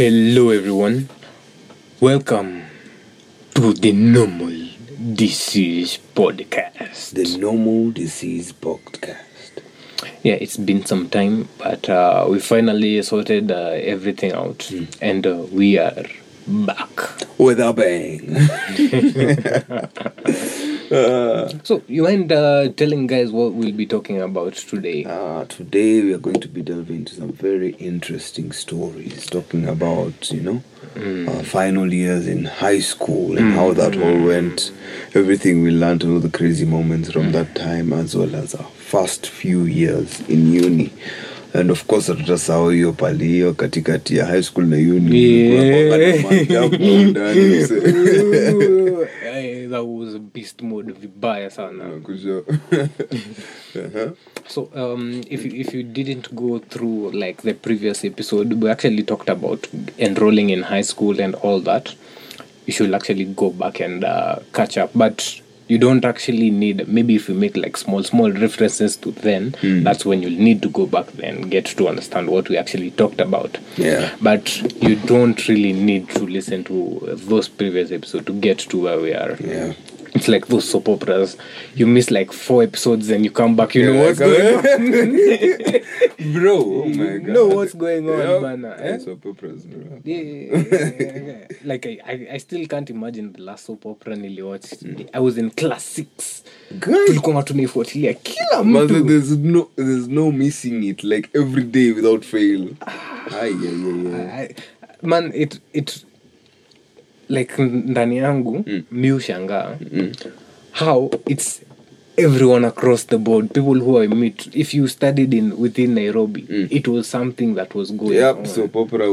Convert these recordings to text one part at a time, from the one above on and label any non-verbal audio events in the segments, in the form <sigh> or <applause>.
Hello, everyone. Welcome to the Normal Disease Podcast. The Normal Disease Podcast. Yeah, it's been some time, but uh, we finally sorted uh, everything out, and uh, we are back. With a bang. <laughs> <laughs> Uh, so, you mind uh, telling guys what we'll be talking about today? Uh, today we are going to be delving into some very interesting stories, talking about, you know, our final years in high school and how that mm. all went, everything we learned, all the crazy moments from mm. that time, as well as our first few years in uni. And of course hatutasahau hiyo pali hiyo katikati ya high school na uni. <laughs> Eh, that was beast mode vibaya sana. <laughs> So um, if, you, if you didn't go through like the previous episode we actually talked about enrolling in high school and all that. You should actually go back and uh, catch up. But you don't actually need maybe if you make like small small references to then hmm. that's when you'll need to go back then get to understand what we actually talked about Yeah. but you don't really need to listen to those previous episodes to get to where we are Yeah. It's like those soap operas you miss like four episodes and you come back you know Yeah, what's going on <laughs> bro oh my god You know what's going on, yeah. bana, eh? Yeah, soap operas, bro. Yeah, yeah, yeah, yeah. like I, I, I still can't imagine the last soap opera niliwatched i was in class six tulikuwa tunaifuatilia kila mtu there's no there's no missing it like every day without fail. Ay, yeah, yeah, yeah. I- man it it like ndani yangu mi ushangaa how it's everyone across the board people who i meet. If you studied in within nairobi it was something that was going Yep, on. soap opera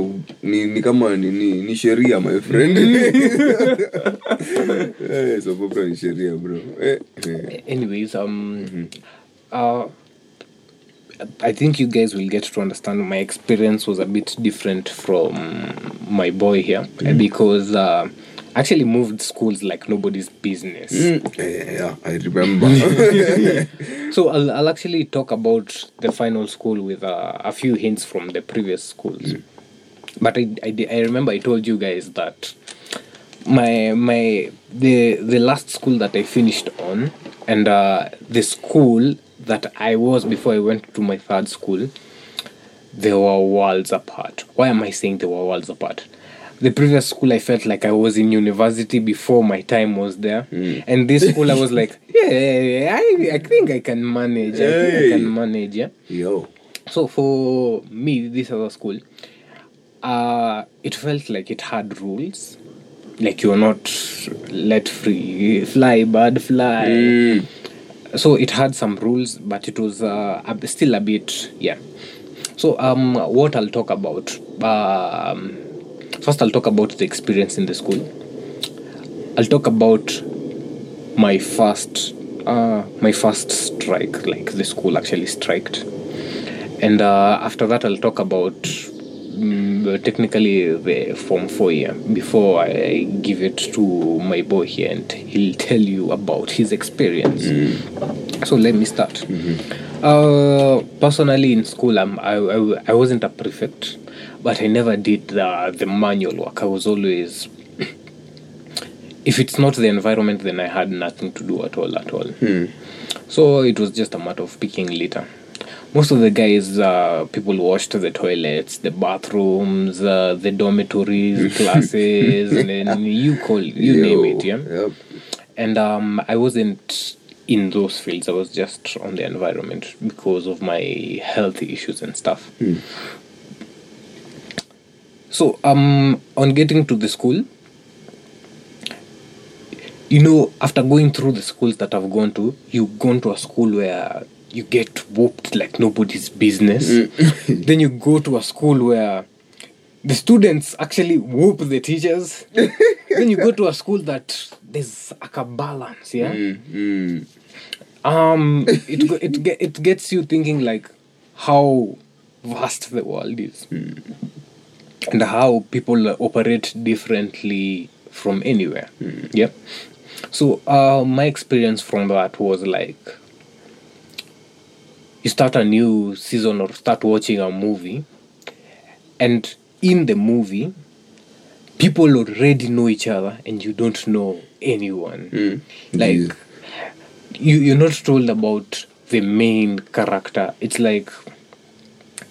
ni, ni kama ni, ni, ni sheria my friend. <laughs> <laughs> Eh, soap opera ni sheria bro. Eh, eh. anyways um uh I think you guys will get to understand my experience was a bit different from my boy here because uh, actually moved schools like nobody's business. Mm, eh, yeah, I remember. <laughs> <laughs> So I'll, I'll actually talk about the final school with uh, a few hints from the previous schools. But I, I, I remember I told you guys that my my the the last school that I finished on and uh, the school that I was before I went to my third school, they were worlds apart. Why am I saying they were worlds apart? The previous school, I felt like I was in university before my time was there, and this school, I was <laughs> like, yeah, yeah, yeah, I, I think I can manage. I think I can manage. Yeah. Yo. So for me, this other school, uh, it felt like it had rules. Like you're not let free, fly, bird, fly. Mm. So it had some rules, but it was uh, still a bit, yeah. So um, what I'll talk about, um, first I'll talk about the experience in the school. I'll talk about my first, uh, my first strike, like the school actually striked and uh, after that i'll talk about mm, technically the form 4 year. Before i give it to my boy here and he'll tell you about his experience. So let me start. Uh, personally in school I'm, I, I, I wasn't a prefect but i never did the, the manual work. I was always <clears throat> if it's not the environment then i had nothing to do at all at all. So it was just a matter of picking litter most of the guys uh, people washed the toilets the bathrooms uh, the dormitories <laughs> classes and then you call you name it yeah Yep. and um, I wasn't in those fields. I was just on the environment because of my health issues and stuff. So um, on getting to the school, you know, after going through the schools that I've gone to, you've gone to a school where you get whooped like nobody's business. <laughs> then you go to a school where the students actually whoop the teachers. <laughs> then you go to a school that there's like a balance, yeah. Mm. Um, it it get, it gets you thinking like how vast the world is, and how people operate differently from anywhere. Yeah. So uh, my experience from that was like you start a new season or start watching a movie and in the movie people already know each other and you don't know anyone Mm. like Yeah. you you're not told about the main character it's like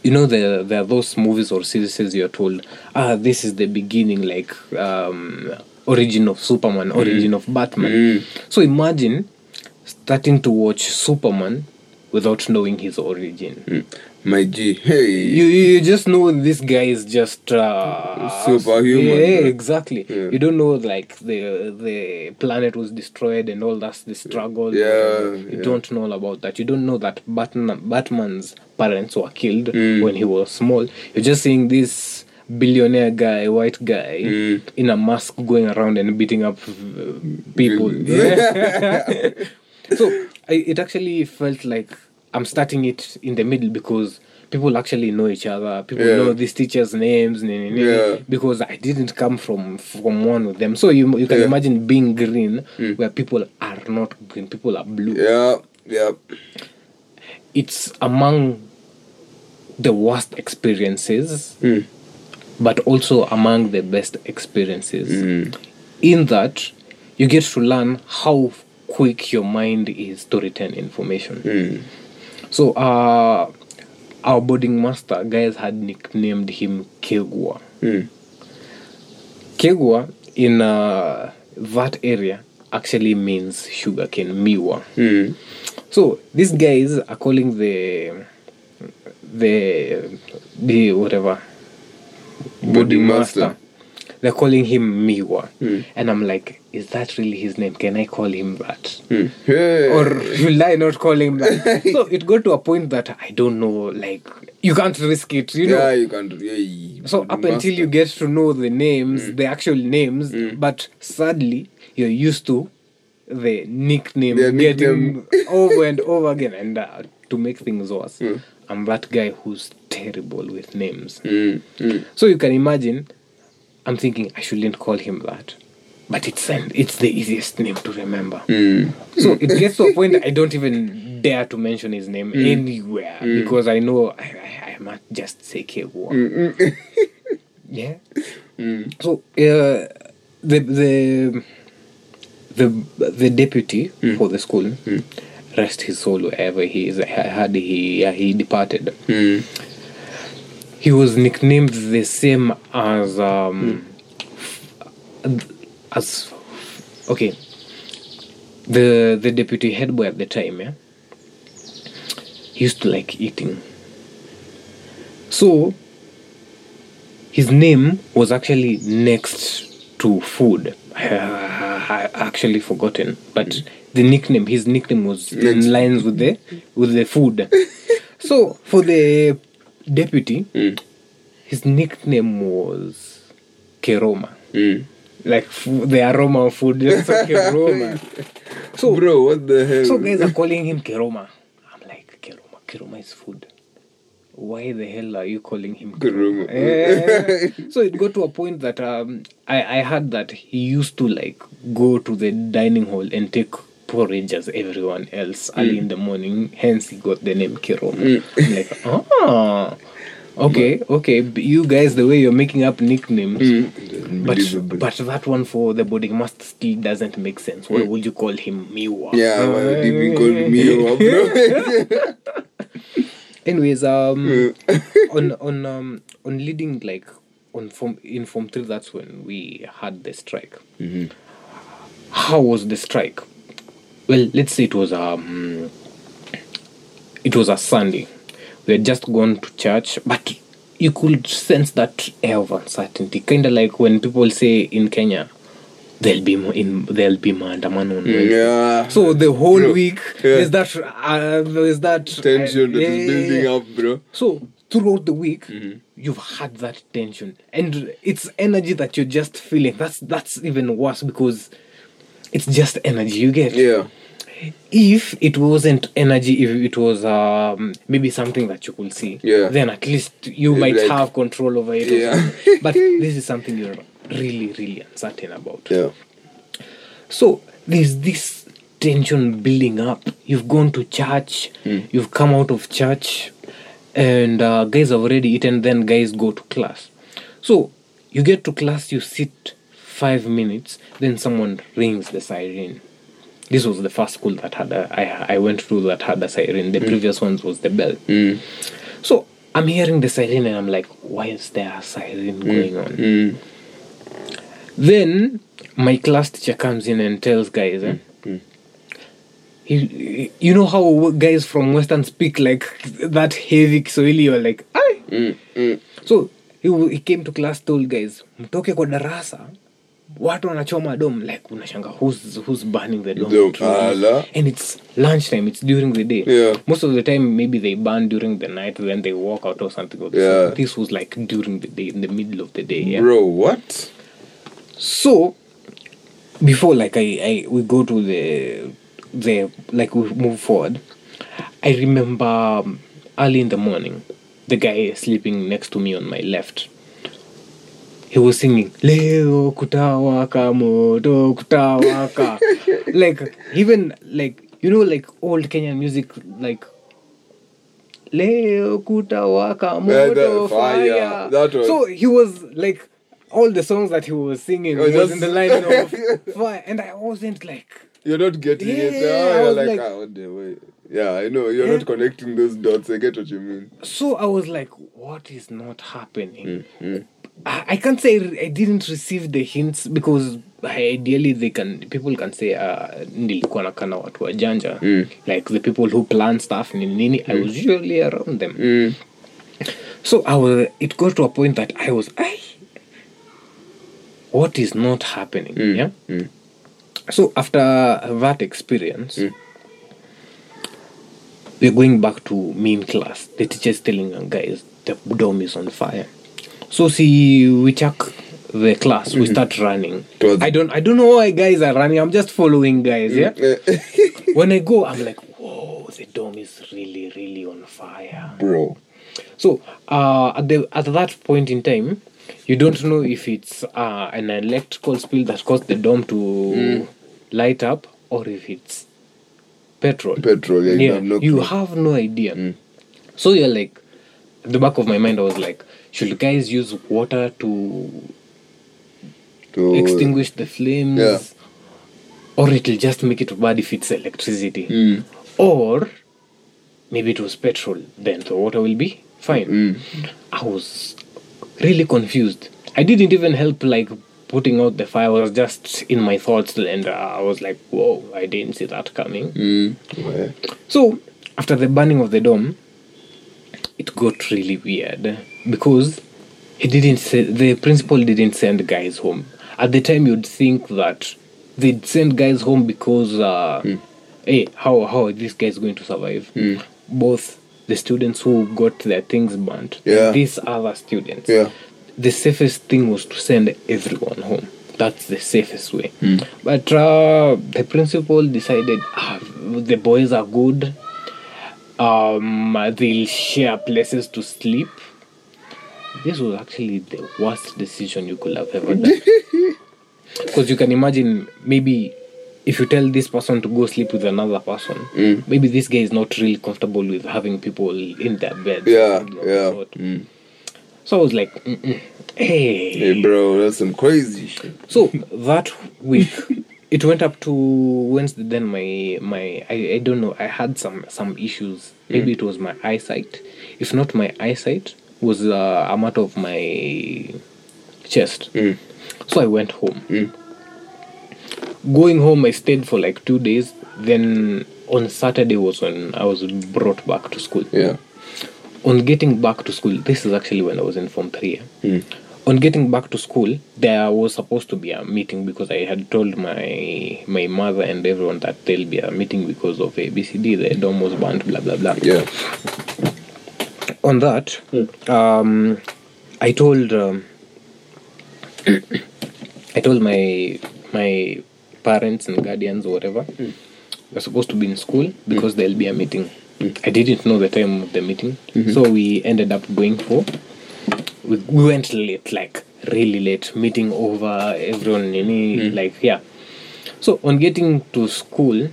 you know there there are those movies or series you're told ah this is the beginning like um origin of superman origin of batman Mm. so imagine starting to watch superman without knowing his origin Mm. My G, hey. you you just know this guy is just uh, Superhuman, Yeah, bro. exactly. Yeah. You don't know like the the planet was destroyed and all that's the struggle. Yeah, You yeah. don't know about that. You don't know that Batman Batman's parents were killed Mm. when he was small. You're just seeing this billionaire guy, white guy, Mm. in a mask going around and beating up uh, people. <laughs> <laughs> so I, it actually felt like I'm starting it in the middle because people actually know each other. People Yeah. know these teachers' names, Yeah. because I didn't come from from one of them. So you you can Yeah. Hmm. imagine being green where people are not green, people are blue. Yeah, yeah. It's among the worst experiences, Mm. but also among the best experiences. Mm. In that, you get to learn how quick your mind is to retain information. So, uh, our boarding master guys had nicknamed him Kegwa. Mm. Kegwa in uh, that area actually means sugarcane miwa. Mm. So these guys are calling the the the whatever Boarding master. They're calling him Miwa, Mm. and I'm like, is that really his name? Can I call him that? Mm. Or <laughs> will I not call him that? <laughs> so it got to a point that I don't know, like you can't risk it, you know. yeah, you can do. Yeah, So up until you get to know the names, the actual names, but sadly you're used to the nickname The getting nickname. <laughs> over and over again. And uh, to make things worse, Mm. I'm that guy who's terrible with names. Mm. Mm. So you can imagine, I'm thinking I shouldn't call him that, but it's an, it's the easiest name to remember. Mm. So it gets to a point I don't even dare to mention his name hmm. anywhere hmm. because I know I, I, I might just say Kegwa. Hmm, <laughs> yeah. So uh, the the the the deputy for the school, rest his soul wherever he is. I had he yeah, he departed. Mm. He was nicknamed the same as um as okay. The the deputy head boy at the time yeah? He used to like eating. So his name was actually next to food. I actually forgotten but the nickname his nickname was Next. in lines with the with the food. <laughs> So for the deputy Mm. his nickname was Keroma Mm. like f- the aroma of food just like Keroma <laughs> so Bro, what the hell? so guys are calling him Keroma. I'm like Keroma. Keroma is food. Why the hell are you calling him Keroma. Eh. so it got to a point that um, I I heard that he used to like go to the dining hall and take porridge as everyone else early in the morning. Hence he got the name Keroma. I'm like <laughs> ah. Okay, okay. b- You guys, the way you're making up nicknames, but but that one for the boarding master still doesn't make sense. Why would you call him Miwa? yeah, why did we call me up, bro? <laughs> Anyways, um, on on um on leading like on form in form three, that's when we had the strike. Mhm. How was the strike? Well, let's say it was um, it was a Sunday. We had just gone to church, but you could sense that air of uncertainty, kind of like when people say in Kenya, there'll be in there'll be maandamano on Wednesday. yeah. So the whole Bro, week yeah. there's that uh, there's that tension that yeah, is building up, bro. So throughout the week, Mm-hmm. you've had that tension, and it's energy that you're just feeling. That's that's even worse because it's just energy you get. Yeah. If it wasn't energy, if it was um, maybe something that you could see, Yeah. then at least you You'd might like- have control over it. Yeah. <laughs> but <laughs> this is something you're really, really uncertain about. Yeah. So there's this tension building up. You've gone to church, you've come out of church, and uh, guys have already eaten, then guys go to class. So you get to class, you sit five minutes, then someone rings the siren. This was the first school that had a, I, I went through that had a siren. The previous ones was the bell. So I'm hearing the siren and I'm like, why is there a siren going on? Mm. Then my class teacher comes in and tells guys, eh, he, you know how guys from Western speak like that heavy Kiswahili, you're like, Aye. Mm. Mm. So he, he came to class, told guys, mtoke kwa darasa, watu wanachoma dom. Like unashanga, who's who's burning the dom? Ala. And it's lunchtime. It's during the day. Yeah. Most of the time, maybe they burn during the night, then they walk out or something. or Yeah. This was like during the day, in the middle of the day. Yeah. Bro, what? So before like I, I we go to the the like we move forward, I remember um, early in the morning, the guy sleeping next to me on my left. He was singing Leo kutawaka moto kutawaka <laughs> like even like you know like old Kenyan music like Leo kutawaka moto fire. That was- So he was like all the songs that he was singing Oh, was just- in the line of <laughs> fire, and I wasn't like You're not getting it. Yeah, Oh, I you're was like, like- ah, the? Yeah, I know. You're Yeah. not connecting those dots. I get what you mean. so I was like, what is not happening? Mm, I, can't say I didn't receive the hints because ideally they can people can say uh, nilikuwa nakaa na watu wajanja. Like the people who plan stuff ni nini I was usually around them. Mm. so I was it got to a point that I was I what is not happening? Yeah? Mm. so after that experience we're going back to main class. The teacher's telling guys the dome is on fire so see we check the class we start running Towards- i don't i don't know why guys are running i'm just following guys yeah Eh, when i go i'm like whoa the dome is really really on fire Bro. so uh, at the at that point in time, you don't know if it's uh, an electrical spill that caused the dome to light up or if it's petrol. Petrol, yeah, you have no you clue. have no idea. So you're like, the back of my mind, I was like, should guys use water to To, extinguish the flames? Yeah. Or it'll just make it bad if it's electricity. Mm. Or maybe it was petrol, then the water will be fine. Mm. I was really confused. I didn't even help like putting out the fire. I was just in my thoughts and uh, I was like, whoa, I didn't see that coming. Mm. Well, So after the burning of the dome, it got really weird because he didn't say, the principal didn't send guys home. At the time, you'd think that they'd send guys home because, uh, hey, how how are these guys going to survive? Both the students who got their things burnt, Yeah. these other students. Yeah. The safest thing was to send everyone home. That's the safest way. But uh, the principal decided ah, the boys are good. Um, they'll share places to sleep. This was actually the worst decision you could have ever done. <laughs> Because you can imagine, maybe if you tell this person to go sleep with another person, maybe this guy is not really comfortable with having people in their beds. yeah, yeah. Mm. So I was like, hey. Hey, bro, that's some crazy shit. So that week, <laughs> it went up to Wednesday. Then my my I, I don't know. I had some some issues. Maybe it was my eyesight. If not my eyesight, was uh, a matter of my chest. Mm. So I went home. Going home, I stayed for like two days. Then on Saturday was when I was brought back to school Yeah. on getting back to school, this is actually when I was in Form 3. Mm. On getting back to school, there was supposed to be a meeting because I had told my my mother and everyone that there'll be a meeting because of ABCD, the dome was burnt, blah blah blah. Yeah. On that, hmm. um, I told um, <coughs> I told my my parents and guardians or whatever hmm. we're supposed to be in school hmm. because there'll be a meeting. I didn't know the time of the meeting, mm-hmm. so we ended up going for. We, we went late, like really late, meeting over everyone. Any like yeah. So on getting to school,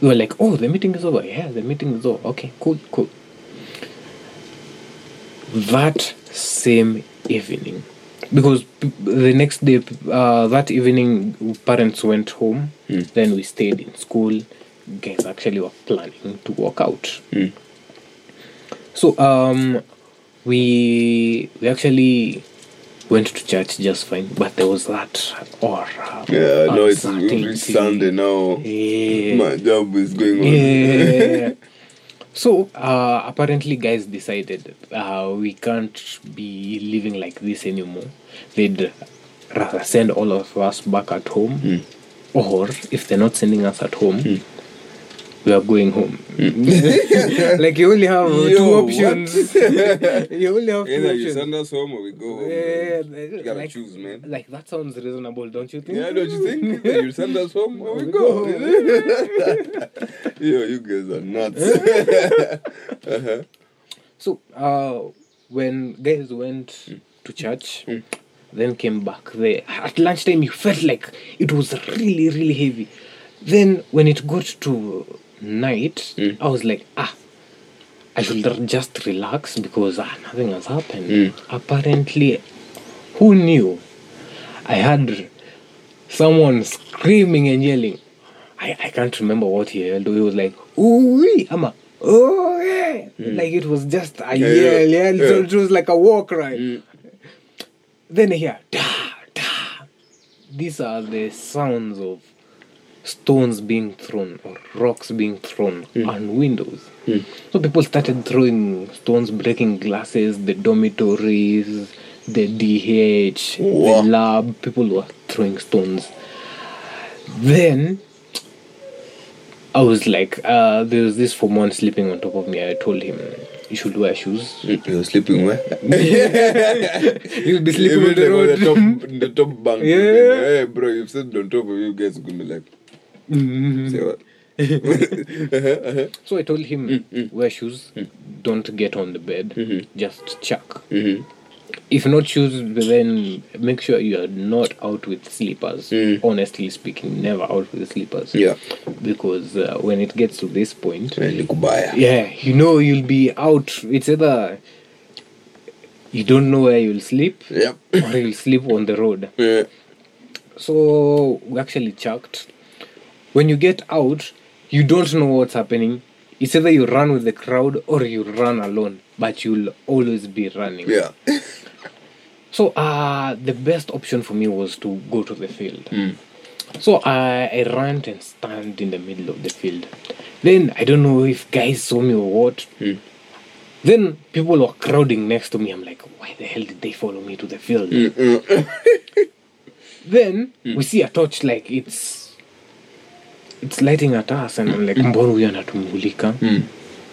we were like, "Oh, the meeting is over. Yeah, the meeting is over. Okay, cool, cool." That same evening because p- the next day uh, that evening parents went home then we stayed in school guys actually were planning to walk out so um we we actually went to church just fine but there was that aura Yeah, no, it's it's Sunday now. yeah. My job is going on. Yeah. <laughs> so uh, apparently, guys decided uh, we can't be living like this anymore. They'd rather send all of us back at home, or if they're not sending us at home, we are going home. <laughs> like you only have uh, two options. <laughs> you only have two Either you send us home or we go home. Yeah, you gotta like, choose, man. Like that sounds reasonable, don't you think? Yeah, don't you think? <laughs> you send us home or we We go. go. Yo, you guys are nuts. So, uh, when guys went to church, then came back, they at lunchtime you felt like it was really, really heavy. Then when it got to night, I was like, ah, I should just relax because ah, nothing has happened. Apparently, who knew? I had someone screaming and yelling. I, I can't remember what he yelled. He was like, ooh, ama, oh, yeah. Like it was just a Yeah, yell, yeah, yeah. So it was like a war cry. Then I hear, da, da. These are the sounds of stones being thrown or rocks being thrown hmm. on windows. Hmm. So people started throwing stones, breaking glasses, the dormitories, the DH, Wow. the lab. People were throwing stones. Then I was like, uh, there was this form one sleeping on top of me. I told him, you should wear shoes. Hmm. You're sleeping where? <laughs> You'll be sleeping on the road. on the top, the top bunk. <laughs> Yeah. Hey, bro, you've said on top of you guys are gonna be like, Mm-hmm. say <laughs> what? Uh-huh, uh-huh. So I told him, mm, mm. wear shoes, mm. don't get on the bed, mm-hmm. just chuck. Mm-hmm. If not shoes, then make sure you are not out with slippers. Honestly speaking, never out with slippers. Yeah. Because uh, when it gets to this point, ni kubaya. yeah, you know you'll be out. It's either you don't know where you'll sleep Yep. or you'll sleep on the road. <laughs> Yeah. So we actually chucked. When you get out, you don't know what's happening. It's either you run with the crowd or you run alone, but you'll always be running. Yeah. <laughs> So uh the best option for me was to go to the field. Hmm. So I, I ran and stand in the middle of the field. Then I don't know if guys saw me or what. Hmm. Then people were crowding next to me. I'm like, why the hell did they follow me to the field? Hmm, <laughs> then we see a torch like it's it's lighting at us and I'm like, mbona huyo anatumulika?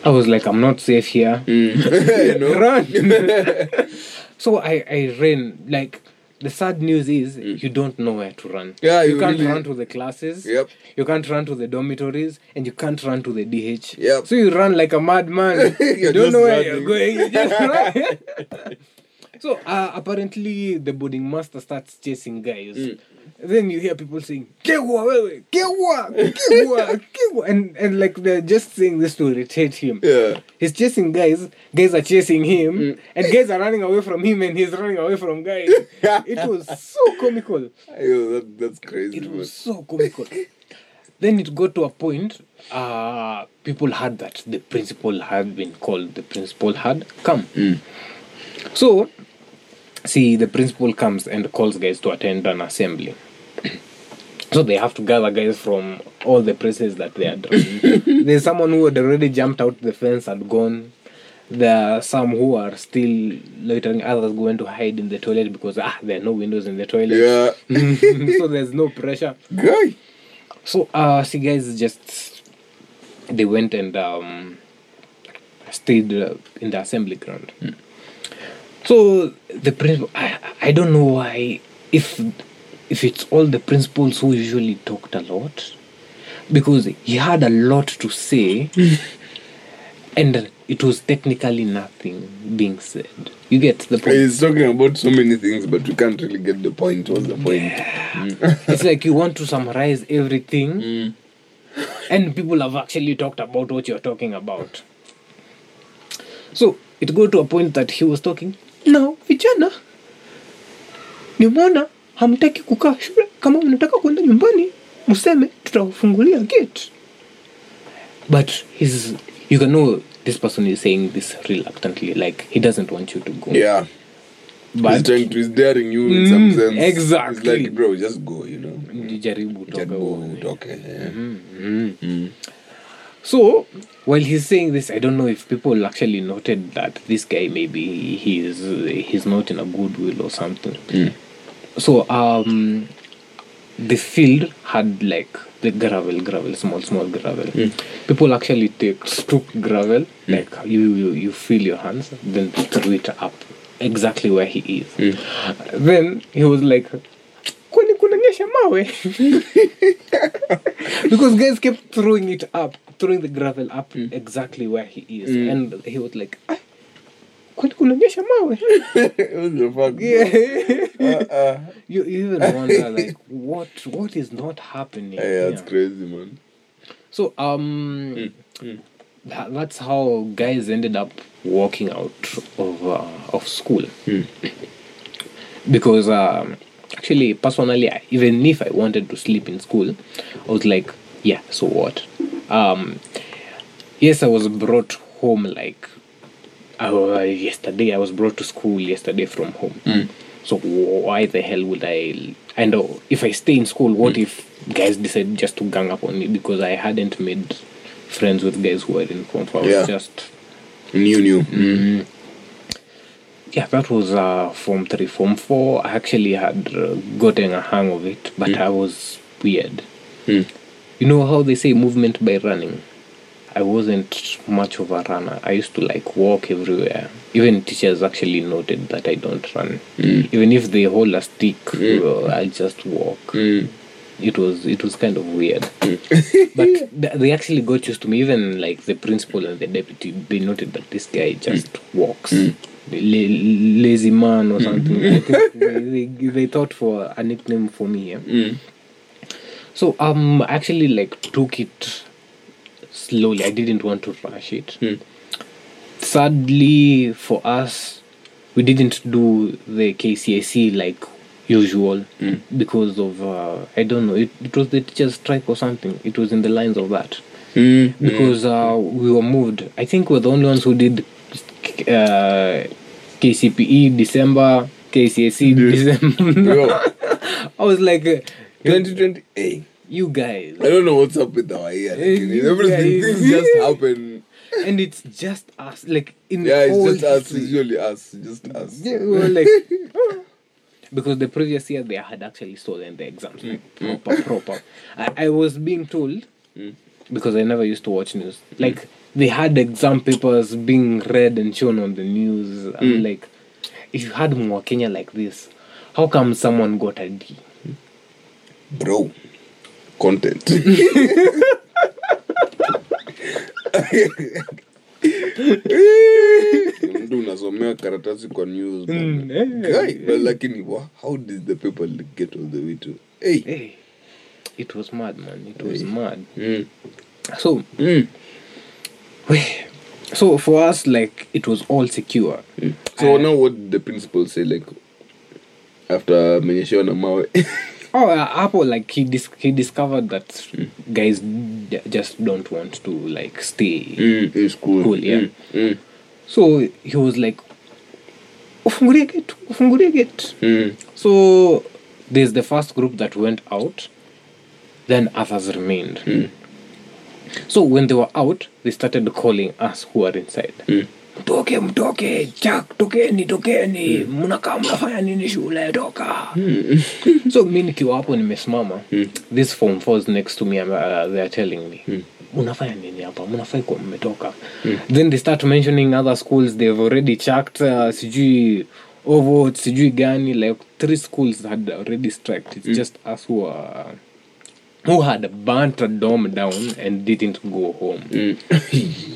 I was like, I'm not safe here. <laughs> you know? <laughs> Run. <laughs> so I, I ran like the sad news is you don't know where to run. Yeah, you, you can't really- run to the classes. Yep. You can't run to the dormitories, and you can't run to the DH. Yep. So you run like a madman. you don't know where running. you're going. You just run. so uh, apparently the boarding master starts chasing guys. Mm. Then you hear people saying, Kewa, wewe, Kewa, Kewa, Kewa. And, and like they're just saying this to irritate him. Yeah. He's chasing guys, guys are chasing him, Mm. and guys are running away from him, and he's running away from guys. <laughs> it was so comical. Yo, that, that's crazy. It man. was so comical. then it got to a point, uh, people heard that the principal had been called. The principal had come. So, see, the principal comes and calls guys to attend an assembly. So they have to gather guys from all the places that they are run. <coughs> There's someone who had already jumped out the fence and gone. There are some who are still loitering, others going to hide in the toilet because ah, there are no windows in the toilet. Yeah. <laughs> so there's no pressure. Guy. So uh see guys just they went and um stayed uh, in the assembly ground. So the principal I, I don't know why if if it's all the principals who usually talked a lot because he had a lot to say <laughs> and it was technically nothing being said. You get the point. He's talking about so many things, but you can't really get the point. What's the point? <laughs> Mm. it's like you want to summarize everything mm. and people have actually talked about what you're talking about so it got to a point that he was talking now vijana nimeona hamtaki kukaa shule kama mnataka kwenda nyumbani mseme tutafungulia gate but he's you can know this person is saying this reluctantly like he doesn't want you to go Yeah. he's trying to, he's daring you in Mm, some sense. exactly. It's like, bro, just go, you know. jaribu Just toka go, uone. okay. Mm. So while he's saying this, I don't know if people actually noted that this guy maybe he's he's not in a good will or something. So um, the field had like the gravel, gravel, small, small gravel. Hmm. People actually take took gravel, hmm. like you, you you fill your hands, then threw it up exactly where he is. Hmm. Then he was like. kwani kunanyesha mawe <laughs> because guys kept throwing it up throwing the gravel up exactly where he is and he was like "Ah, kwani kunanyesha mawe what the fuck? bro? yeah. Uh, you you even <laughs> wonder like what what is not happening yeah, it's Yeah. crazy, man. so um tha- that's how guys ended up walking out of uh, of school because um, actually personally I- even if i wanted to sleep in school i was like yeah so what um yes i was brought home like uh, yesterday i was brought to school yesterday from home so why the hell would i i know if i stay in school what if guys decide just to gang up on me because i hadn't made friends with guys who were in four. i was Yeah. just New, new. Mm. yeah that was uh form three form four i actually had uh, gotten a hang of it but i was weird Mm. you know how they say movement by running i wasn't much of a runner. I used to like walk everywhere. Even teachers actually noted that i don't run. Even if they hold a stick uh, i just walk. Mm. it was it was kind of weird. <laughs> But they actually got used to me. Even like the principal and the deputy they noted that this guy just walks. La- lazy man or something. <laughs> They, they, they thought for a nickname for me yeah? Mm. so um I actually like took it slowly. I didn't want to rush it. Mm. sadly for us we didn't do the KCSE like usual because of uh, i don't know it, it was the teachers strike or something. It was in the lines of that. Mm. because uh, we were moved. I think we're the only ones who did uh, kcpe december KCSE december. <laughs> I was like uh, 2020. Hey, you guys I don't know what's up with our year. Like, Hey, you know, you everything, guys. things <laughs> just happen. and it's just us like in the Yeah, the it's just us. history. It's usually us. Just us. Yeah, we were like <laughs> because the previous year they had actually stolen the exams like mm, mm. proper proper. I, I was being told mm. because I never used to watch news. Like they had exam papers being read and shown on the news. I'm like, if you had more Kenya like this, how come someone got a D? Bro, content. mtu unasomea karatasi kwa news. Mm, eh, Guy, but lakini wa- how did the paper get all the way to hey Hey, it was mad, man. It was Hey. mad. mm. So Mm. So for us, like it was all secure. so now what did the principal say like after menyeshewa na mawe <laughs> Oh, uh, Apple like he dis- he discovered that guys j- just don't want to like stay. mm, in school Cool, yeah. mm. Mm. So he was like, "Ufungulie gate, ufungulie gate." Mm. So there's the first group that went out, then others remained. So when they were out, they started calling us who are inside. Mtoke, mtoke, chak, tokeni, tokeni, mnakaa mnafanya nini shule, toka. <laughs> so mi nikiwa hapo nimesimama. This form falls next to me uh, they are telling me. Unafanya nini hapa? Mnafai kuwa mmetoka. Then they start mentioning other schools they've already chucked uh, sijui ovo sijui gani like three schools had already striked. It's just us who are who had burnt a dome down and didn't go home Mm.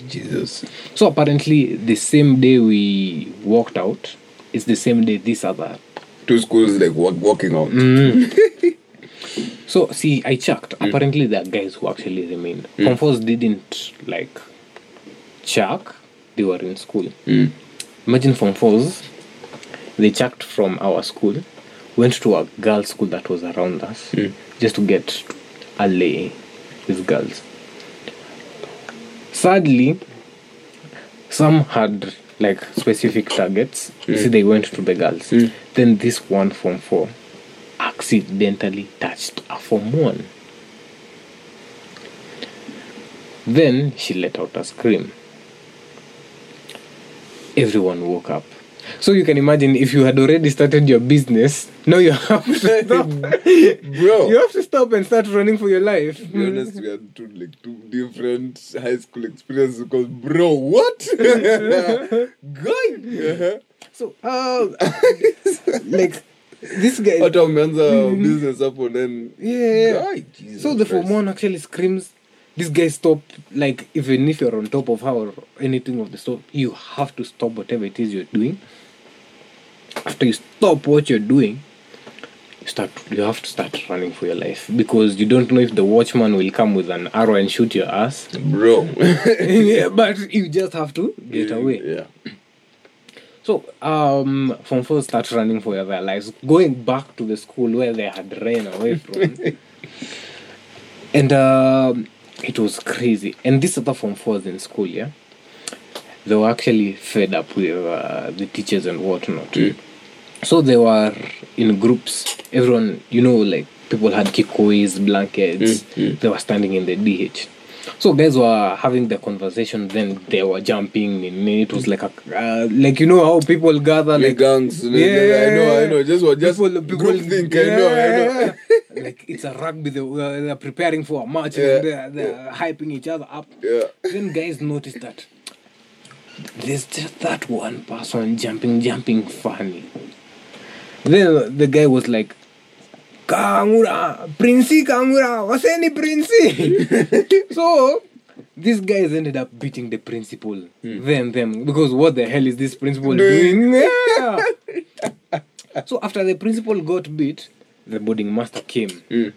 <laughs> jesus so apparently the same day we walked out it's the same day this other two schools like walk, walking out <laughs> So see, I checked. Apparently, there are guys who actually remained. Form fours didn't like chuck; they were in school. Mm. Imagine form fours, they chucked from our school, went to a girls' school that was around us just to get a lay with girls. Sadly, some had like specific targets. you see hmm. they went to the girls. Hmm. Then this one form four accidentally touched a form one. Then she let out a scream. Everyone woke up. So you can imagine if you had already started your business, now you have to <laughs> stop. <laughs> Bro. you have to stop and start running for your life. To be honest, we had two like two different high school experiences. Because, bro, what? <laughs> Guy. So, uh, like this guy. hata umeanza business hapo then Yeah. Jesus so the form one actually screams. This guy stop. Like even if you're on top of her or anything of the sort, you have to stop whatever it is you're doing. After you stop what you're doing, you start. You have to start running for your life because you don't know if the watchman will come with an arrow and shoot your ass. bro <laughs> yeah, but you just have to get away. yeah So, um, from first start running for their lives, going back to the school where they had ran away from, <laughs> and um, it was crazy. And this other form fours in school, yeah, they were actually fed up with uh, the teachers and whatnot. So they were in groups. Everyone, you know, like people had kikois, blankets. They were standing in the DH. So guys were having the conversation. Then they were jumping. In it was like a uh, like you know how people gather like like gangs yeah, yeah, I know I know just what just people, people group think I know I know <laughs> like it's a rugby. They, uh, they're preparing for a match. Yeah. And they're, they're hyping each other up. yeah Then guys noticed that there's just that one person jumping, jumping funny. Then the guy was like, Kangura, Princey Kangura, what's any Princey? <laughs> so these guys ended up beating the principal, then them, because what the hell is this principal doing? Yeah. <laughs> so after the principal got beat, the boarding master came. Mm.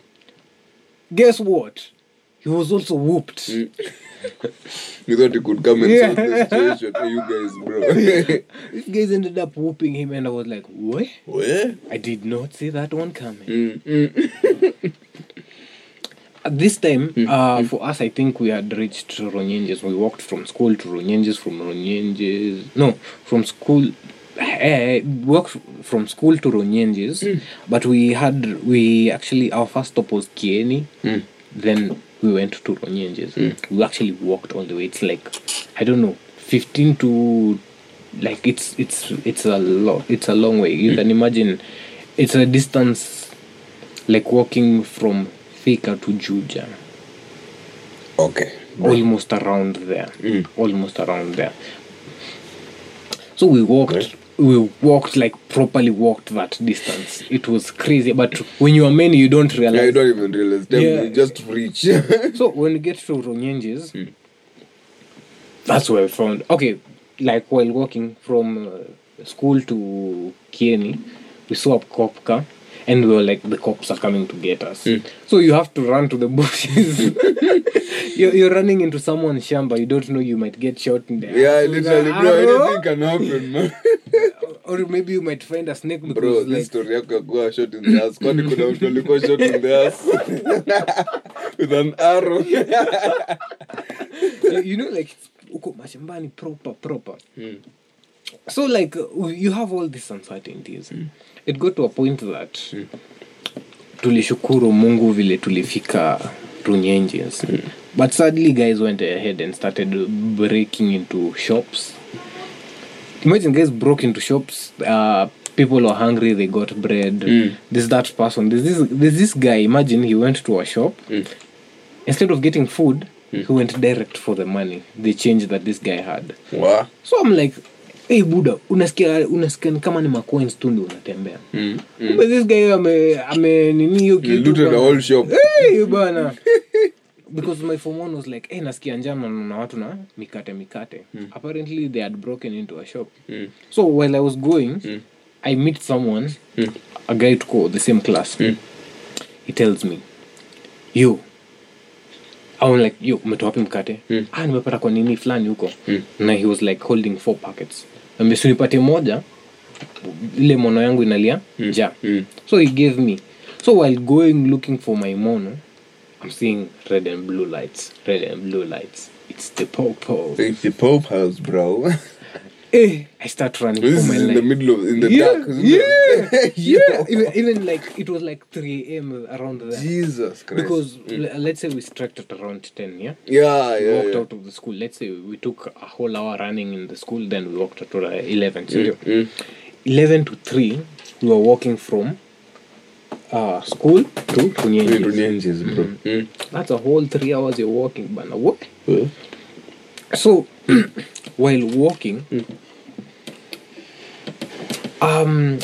Guess what? He was also whooped. you <laughs> thought you could come and Yeah. solve the situation Hey, you guys bro <laughs> <laughs> These guys ended up whooping him, and I was like, "What? where I did not see that one coming." mm. Mm. At this time, uh, for us, I think we had reached Runyenjes. We walked from school to Runyenjes, from Runyenjes. No, from school. Uh, walked from school to Runyenjes, but we had we actually our first stop was Kieni. Mm. Then we went to Runyenjes. We actually walked all the way. It's like I don't know, fifteen to like it's it's it's a lot. It's a long way. You can imagine, it's a distance like walking from Thika to Juja, okay almost around there, Mm. almost around there. So we walked. We walked like properly walked that distance. It was crazy, but when you are many, you don't realize. yeah, you don't even realize them Yeah. you just reach <laughs> so when we get to Ronyenjes, that's where we found. Okay, like while walking from uh, school to Kieni, we saw a cop car, and we were like, the cops are coming to get us. So you have to run to the bushes. <laughs> you're, you're running into someone's shamba. You don't know you might get shot in there yeah literally like, bro anything can happen man. <laughs> Or maybe you might find a snake because bro this like story yako ya kuwa shot in the ass. Kwani kuna mtu alikuwa shot in the ass? <laughs> With an arrow. You know like uko mashambani proper proper so like you have all these uncertainties. Mm. It got to a point that tulishukuru mungu vile tulifika runyenjes. Mm. But sadly guys went ahead and started breaking into shops. Imagine guys broke into shops uh, people were hungry they got bread. Mm. This that person there's this, there's this guy imagine he went to a shop. Instead of getting food he went direct for the money the change that this guy had. Wa. so i'm like hey buda unasikia unasikia kama ni macoins tu ndio unatembea. Mm. Kumbe this guy ame ame nini hiyo kitu the whole shop. Hey bana because my form one was like hey nasikia njama na watu na mikate mikate. Apparently they had broken into a shop. Mm. so while i was going i meet someone a guy to the same class. He tells me yo I'm like yo umetoa wapi mkate? Ah nimepata kwa nini fulani huko? Na he was like holding four packets ambesunipatie moja. Ile mono yangu inalia nja Mm. so he gave me. So while going looking for my mono i'm seeing red and blue lights red and blue lights. It's the popo It's the Pope House, bro. <laughs> eh, i start running this is in life the middle of in the yeah, dark. Yeah, <laughs> yeah. Even, even like it was like 3 a.m. around there. Jesus Christ. Because l- let's say we at around 10, yeah? yeah, We yeah, walked yeah. out of the school. Let's say we took a whole hour running in the school, then we walked to uh, 11. So Mm. 11 to 3, we were walking from uh, school to. Runyenjes, bro. Mm. That's a whole three hours you're walking, bana. What? Yeah. So, <clears throat> while walking, um,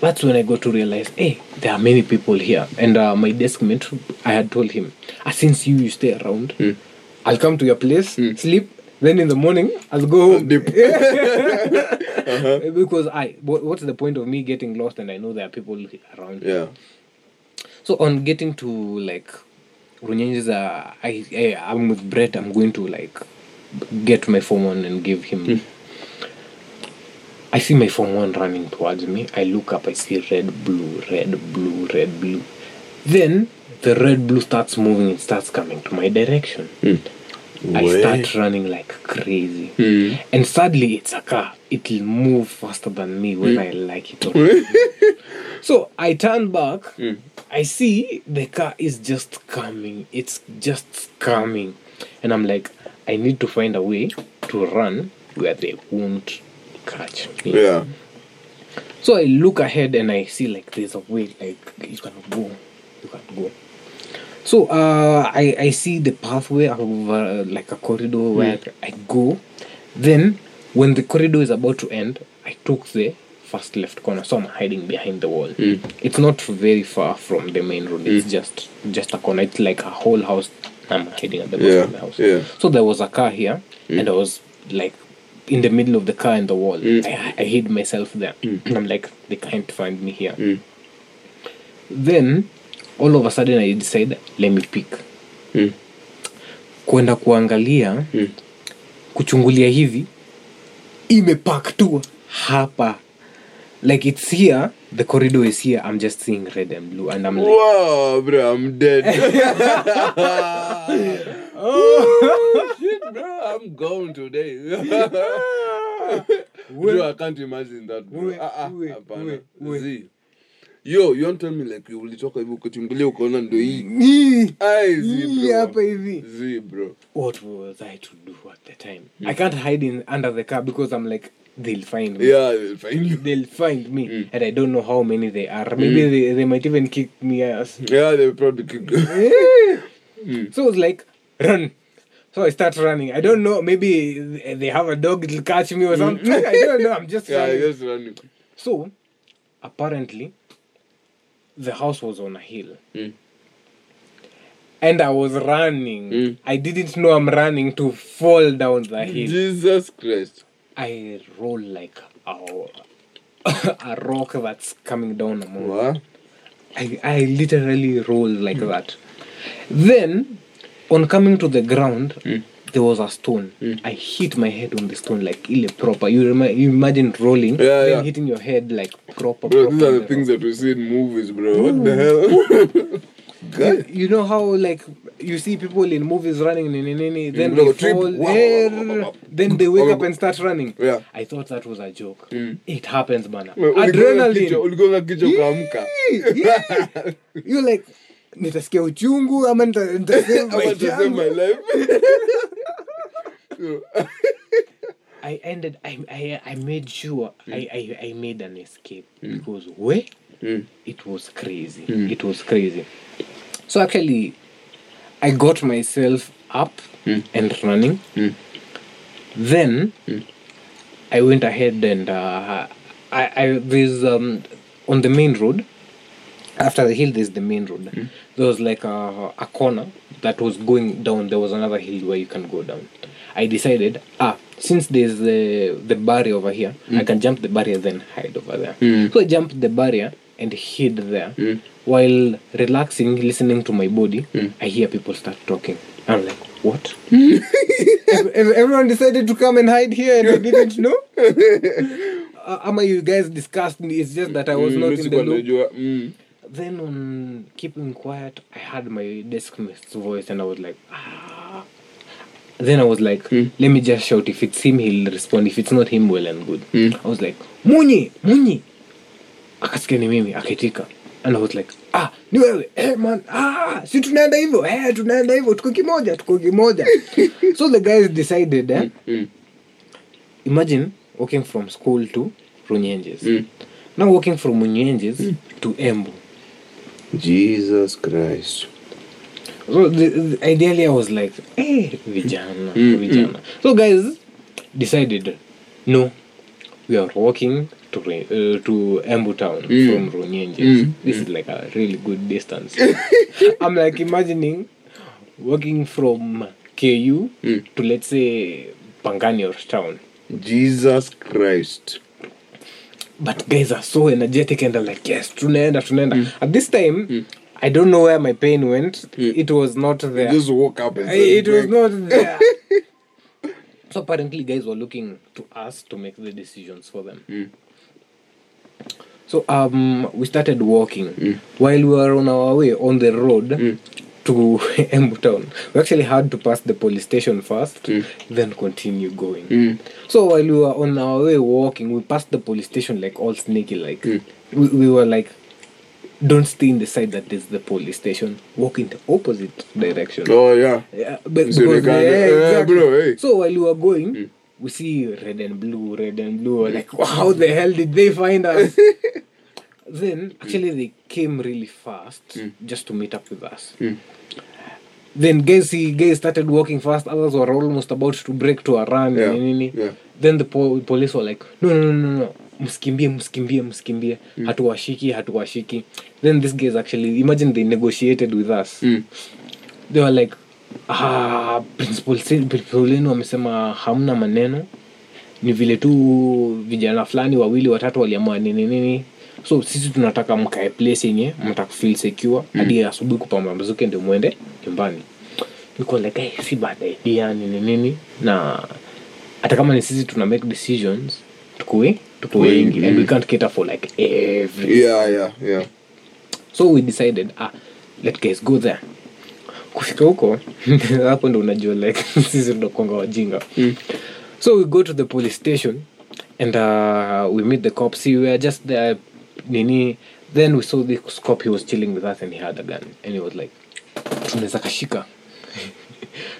that's when I got to realize, hey, there are many people here. And uh, my desk mate, I had told him, ah, since you, you stay around, I'll come to your place, sleep, then in the morning, I'll go home. Dip. <laughs> <laughs> Because I, what, what's the point of me getting lost and I know there are people around? Yeah. So on getting to like Runyenjes, uh, I, I I'm with Brett. I'm going to like get my phone on and give him. I see my phone one running towards me. I look up. I see red, blue, red, blue, red, blue. Then the red, blue starts moving. It starts coming to my direction. Hmm. I start running like crazy. Hmm. And sadly, it's a car. It'll move faster than me, whether hmm. I like it or <laughs> not. So I turn back. Hmm. I see the car is just coming. It's just coming. And I'm like, I need to find a way to run where they won't catch. Yeah. So I look ahead and I see like there's a way like you can go, you can go. So uh, I I see the pathway of uh, like a corridor where I go. Then when the corridor is about to end, I took the first left corner, so I'm hiding behind the wall. It's not very far from the main road. It's just just a corner. It's like a whole house. I'm hiding at the back Yeah, of the house. yeah. So there was a car here, and I was like in the middle of the car and the wall. I, I hid myself there. Mm. I'm like, they can't find me here. Then all of a sudden I decide, let me pick. Mm. Kwenda kuangalia, kuchungulia hivi, imepark tu hapa. Like it's here, the corridor is here, I'm just seeing red and blue, and I'm like, Whoa, bro, I'm dead. <laughs> <laughs> oh, shit, bro, I'm gone today. <laughs> bro, I can't imagine that, bro. Ah, ah, hapana. we- Yo, you want tell me like ulitoka hivi ukachungulia ukaona ndo hii Ai, hapa hivi. Bro. What was I to do at the time? I can't hide in under the car because I'm like, they'll find me. Yeah, they'll find you. They'll find me, mm. and I don't know how many they are. Maybe mm. they, they might even kick me ass. Yeah, they'll probably kick you. <laughs> Eh. Mm. So it's like, run. So I start running. I don't know. Maybe they have a dog. It'll catch me or something. I don't know. I'm just <laughs> Yeah, running. just running. So, apparently, the house was on a hill. Mm. And I was running. Mm. I didn't know I'm running to fall down the hill. Jesus Christ. I roll like a, <coughs> a rock that's coming down a mountain. What? I, I literally rolled like that. Then, on coming to the ground, hmm. there was a stone. Hmm. I hit my head on the stone like ile proper. You, remi- you imagine rolling, Yeah, yeah. hitting your head like proper. Bro, proper these are the the things rock. that we see in movies, bro. What the hell? <laughs> You, you know how like you see people in movies running, nini, nini, then they fall, Wow, wow, wow, wow. then they wake up and start running. Yeah. I thought that was a joke. Mm. It happens, bana. Adrenaline. You're like, nitasikia uchungu ama I want to save my yangu." life. <laughs> I ended. I I, I made sure I, I I made an escape because where Mm. it was crazy. It was crazy. So actually, I got myself up hmm. and running. Hmm. Then hmm. I went ahead and uh, I I there's um on the main road. After the hill, there's the main road. There was like a, a corner that was going down. There was another hill where you can go down. I decided, ah, since there's the the barrier over here, I can jump the barrier then hide over there. So I jumped the barrier and hid there. While relaxing, listening to my body, I hear people start talking. I'm like, what? <laughs> Ev- ev- Everyone decided to come and hide here, and I <laughs> didn't know. uh, ama you guys discussed me it's just that i was Mm, not in the loop mm. then on keeping quiet i heard my desk mate's voice and i was like ah then i was like let me just shout if it's him he'll respond if it's not him well and good Mm. i was like munyi munyi akasikia ni mimi akaitika and i was like ah ni wewe. Hey, man ah si tunaenda hivyo? Eh, tunaenda hivyo. Tuko kimoja tuko kimoja. <laughs> So the guys decided eh, Mm. imagine walking from school to runyenjes. Mm. now walking from runyenjes to embu. Jesus christ. So the, the, ideally, I was like, "Hey, vijana, Mm, vijana." So guys decided, no, we are walking to uh, to Embu town Mm. from Runyenjes. Mm, This is like a really good distance. <laughs> I'm like imagining walking from KU Mm. to let's say Pangani or town. jesus christ But guys are so energetic and I'm like, yes, tunaenda, tunaenda. At this time, I don't know where my pain went. It was not there. just woke up and I- it was not there. <laughs> so apparently, guys were looking to us to make the decisions for them. Mm. So um, we started walking while we were on our way on the road to <laughs> Embu town. We actually had to pass the police station first, then continue going. Mm. So while we were on our way walking, we passed the police station like all sneaky. Like we, we were like, don't stay in the side that is the police station. Walk in the opposite direction. oh yeah Yeah, but So because, yeah, eh, exactly. bro, hey. So while we were going, we see red and blue, red and blue. We're like, how the hell did they find us? <laughs> then hmm. actually they came really fast hmm. just to meet up with us. Hmm. Then guys, see, guys started walking fast. Others were almost about to break to a run. Yeah, nini, yeah. Then the po- police were like, no, no, no, no, no. msikimbie msikimbie msikimbie hatuwashiki hatuwashiki then this guys actually imagine they negotiated with us Mm. they were like ah, principal principal wenu wamesema hamna maneno. Ni vile tu vijana fulani wawili watatu waliamua nini nini. So sisi tunataka mkae place yenye mtakufeel secure. Hadi asubuhi kupambazuke ndio mwende nyumbani. Niko like hey, si bad idea nini nini. Na hata kama ni sisi tuna make decisions tukue tukue wengi. And we can't cater for like every yeah yeah yeah. So we decided ah let guys go there kufika huko <laughs> hapo ndo unajua like <laughs> sisi tunakwanga wajinga. So we go to the police station and uh, we meet the cop we were just there nini then we saw this cop he was chilling with us and he had a gun. And he was like tunaweza kashika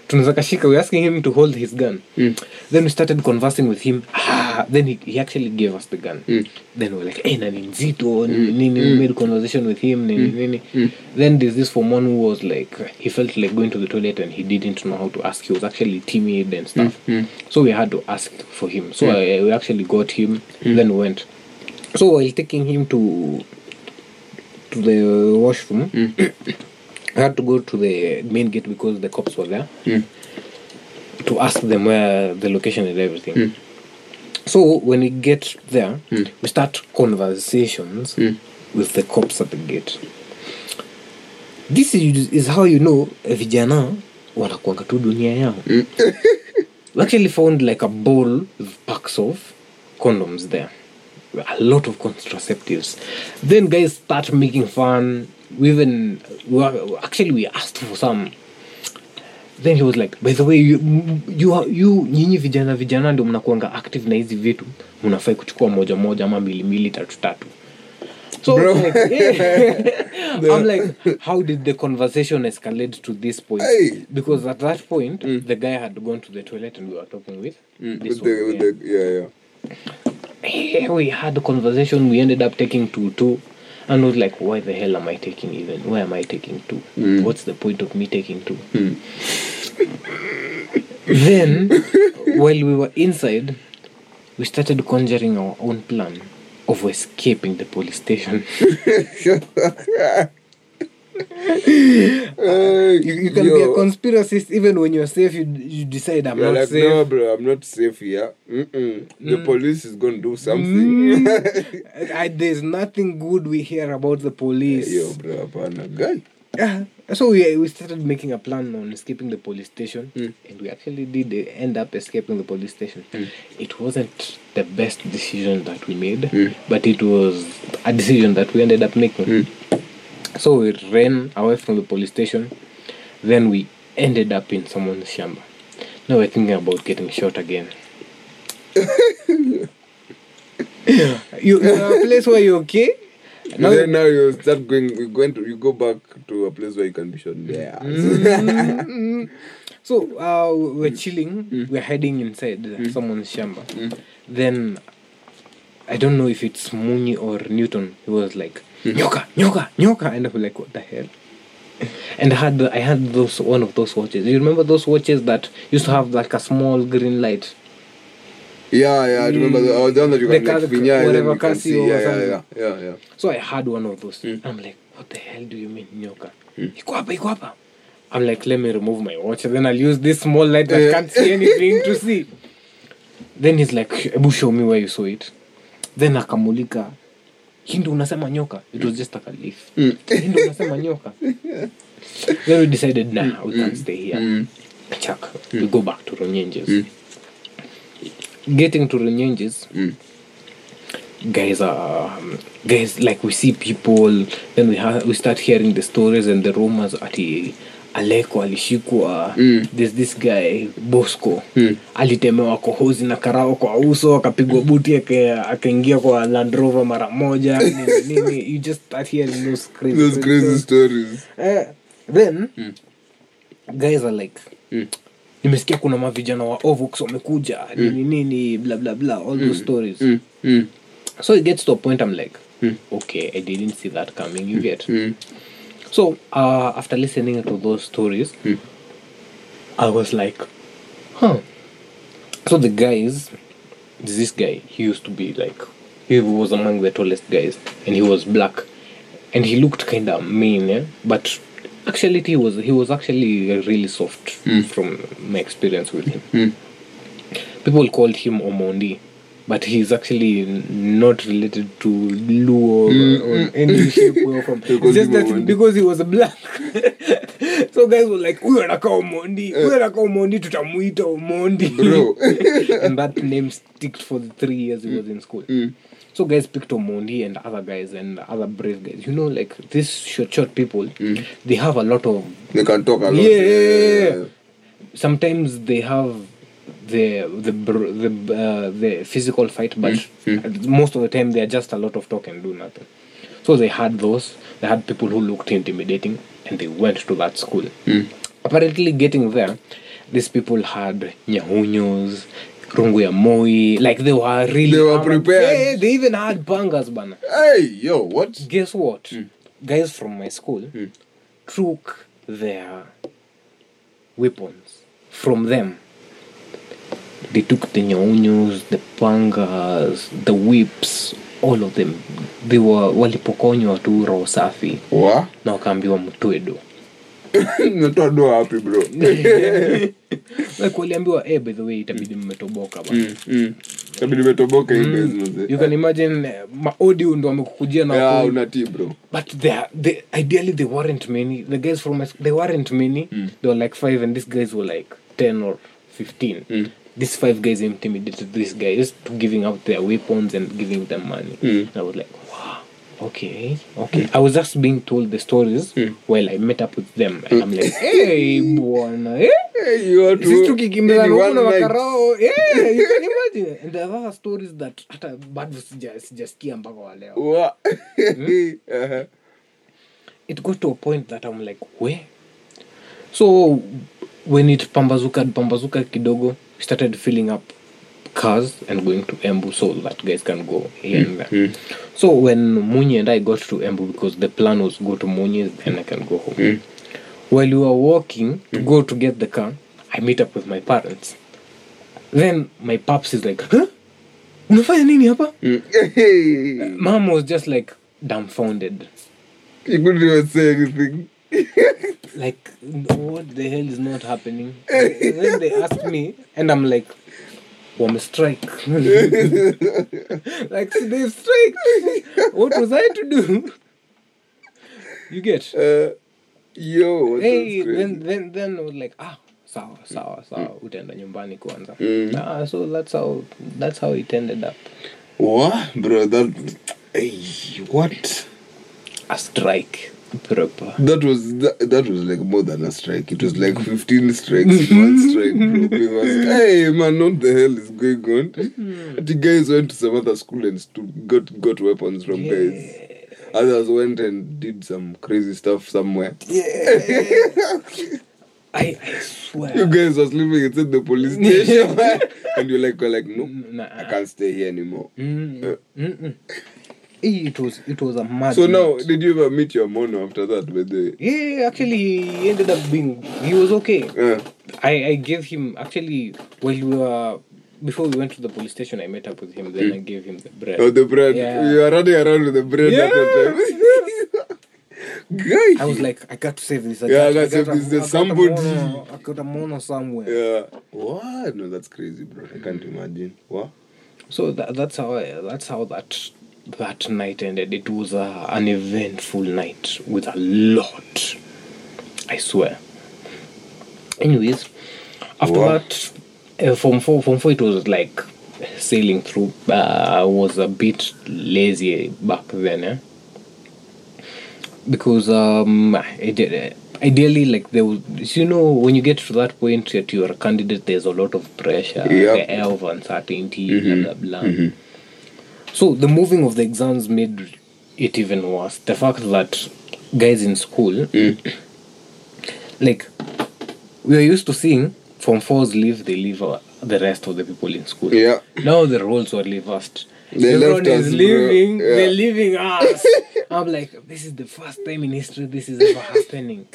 tunaweza kashika we asking him to hold his gun. Then we started conversing with him. Ah, then he, he actually gave us the gun. Then were like hey, nani nzito nini nini we made conversation with him nini nini then there's this for one who was like he felt like going to the toilet and he didn't know how to ask. He was actually timid and stuff. So we had to ask for him. So I, we actually got him then went. So while taking him to to the washroom <clears throat> I had to go to the main gate because the cops were there to ask them where the location and everything. So when we get there, we start conversations with the cops at the gate. This is, is how you know eh, vijana wanakuanga tu dunia yao. <laughs> we actually found like a bowl with packs of condoms there. A lot of contraceptives. Then guys start making fun. We even we were, actually we asked for some. Then he was like, by the way, you, you, you nyinyi vijana vijana ndio mnakuanga active na hizi vitu mnafai kuchukua moja moja ama mbili mbili tatu tatu. So Bro. like, <laughs> yeah. I'm like, how did the conversation escalate to this point? Hey. Because at that point, the guy had gone to the toilet and we were talking with this with the, one. with yeah. the, yeah yeah we had a conversation. We ended up taking two two, and was like, why the hell am I taking even? Why am I taking two? Hmm. What's the point of me taking two? Hmm. <laughs> then, while we were inside, we started conjuring our own plan of escaping the police station. <laughs> <laughs> Uh, You, you can be a conspiracist even when you're safe. You, you decide I'm not like, safe. no, bro, I'm not safe here. Mm-mm. The mm. police is to do something. Mm. <laughs> I, there's nothing good we hear about the police. Yo, bro, hapana, guy. Yeah. So we, we started making a plan on escaping the police station, hmm. and we actually did end up escaping the police station. Hmm. It wasn't the best decision that we made, hmm. but it was a decision that we ended up making. So we ran away from the police station, then we ended up in someone's shamba. Now we're thinking about getting shot again. <laughs> you, you're a place where you're okay. Now, then now you start going. You going to you go back to a place where you can be shot mm-hmm. there. So uh, we're chilling. Mm. Mm. We're heading inside mm. someone's shamba. Then I don't know if it's Munyi or Newton. He was like nyoka, nyoka, nyoka, and i'm like, what the hell? And I had the, I had those one of those watches. You remember those watches that used to have like a small green light? Yeah, yeah. I remember the, oh, the one that you The can like then whatever you can see. Yeah, yeah, yeah, yeah, yeah. So I had one of those. I'm like, what the hell do you mean nyoka? Iko hapa, iko hapa. I'm like, let me remove my watch. Then I'll use this small light that Yeah. can't see anything to <laughs> see. Then he's like, Ebu show me where you saw it. Then akamulika. Hii ndio unasema nyoka. It was just like a leaf. mm. ndio unasema nyoka. <laughs> Then we decided, nah, we can't stay here. Chuck, we go back to Runyenjes. Getting to Runyenjes, guys are um, guys like we see people then we ha- we start hearing the stories and the rumors ati aleko alishikwa. Mm. this guy bosco. Alitemewa kohozi na karao kwa uso akapigwa buti aka- akaingia kwa landrove mara moja. <laughs> Nini, nini. you just start hearing those crazy, Those crazy stories. Then guys are like nimesikia kuna mavijana wa ovox wamekuja nini nini bla bla bla all those stories. So it gets to a point i'm like okay i didn't see that coming you get so uh, after listening to those stories hmm. i was like huh. So the guys this guy he used to be like he was among the tallest guys and he was black and he looked kind of mean yeah? but actually he was he was actually really soft hmm. from my experience with him. Hmm. People called him Omondi, but he's actually not related to Luo or, mm, mm, or mm. any shape way form. <laughs> It's just that Omondi. because he was black. <laughs> so guys were like, huyu anakaa Omondi, eh. huyu anakaa Omondi, tutamuita Omondi. Bro. <laughs> and that name sticked for the three years he was in school. So guys picked Omondi and other guys and other brave guys. You know, like these short, short people, they have a lot of They can talk a lot. Yeah. sometimes they have the the the uh, the physical fight, hmm. but hmm. most of the time they are just a lot of talk and do nothing. So they had those. They had people who looked intimidating, and they went to that school. Hmm. Apparently, getting there, these people had nyahunyos, rungu ya moi, like they were really. They were prepared. Yeah, they even had pangas, bana Hey, yo, what? guess what guys from my school took their weapons from them they took the nyaunyos the pangas the whips all of them they were walipokonywa tu roho safi na wakaambiwa mtwedo Natoa <laughs> doa wapi bro? <laughs> like waliambiwa eh, by the way itabidi mmetoboka bana Kabidi metoboka hii base mzee. you can imagine eh, maaudio ndo wamekukujia na Yeah, wako- unatii bro. But they, are- they ideally they weren't many. The guys from my they weren't many. They were like five, and these guys were like 10 or fifteen. These five guys intimidated these guys to giving out their weapons and giving them money. I was like, wow, okay, okay. I was just being told the stories while I met up with them, and I'm like, hey, bwana, eh? Hey, you are sisi to- tukikimbizana in huku one na night. yeah, you can imagine and there are stories that hata bado sija- sijasikia mpaka wa leo What? <laughs> Uh-huh. it got to a point that I'm like, where? So when it pambazuka pambazuka kidogo, we started filling up cars and going to Embu so that guys can go here and there. Mm-hmm. So when Munyi and I got to Embu because the plan was go to Munyi then I can go home. Mm-hmm. While we were walking to mm-hmm. go to get the car, I meet up with my parents. Then my pops is like, huh? Unafanya nini hapa? Hey. Mom was just like dumbfounded. You couldn't even say anything. <laughs> like what the hell is not happening? Then they asked me and i'm like wame strike. <laughs> Like so they strike. What was i to do? You get? Uh, Yo, hey, then then then I was like ah sawa sawa sawa utaenda nyumbani kwanza. Mm. ah, so that's how that's how it ended up. What, bro? That, hey, what? a strike proper That was that, that was like more than a strike. It was like fifteen strikes one <laughs> strike, bro. Because hey man, what the hell is going on? The guys went to some other school and stu- got got weapons from guys. Others went and did some crazy stuff somewhere. I, I You swear guys was living inside the police <laughs> station, and you're like, you're like, no, Nah. I can't stay here anymore. Mm, mm-mm. It was it was a mad So now, did you ever meet your mono after that? with the yeah actually he ended up being he was okay uh, I, I gave him actually while we were before we went to the police station I met up with him then I gave him the bread oh, the bread. Yeah. You are running around with the bread Yeah. at the time. <laughs> Guy. I was like I got to save this I Yeah, I got, gotta save a- this. There's got somebody. mono- I got a mono somewhere Yeah. What? No, that's crazy, bro. I can't imagine. What? so that, that's how I, that's how that that night ended it was uh, an eventful night with a lot i swear anyways after Wow. that uh, from four from four it was like sailing through uh, i was a bit lazy back then eh? because um I did, ideally like there was you know when you get to that point that you're a candidate there's a lot of pressure Yep. air of uncertainty blah blah blah so the moving of the exams made it even worse. The fact that guys in school like we are used to seeing from fours leave they leave uh, the rest of the people in school. Yeah. now the roles were reversed. They everyone left is us, leaving Yeah. they're leaving us. <laughs> I'm like this is the first time in history this is ever happening.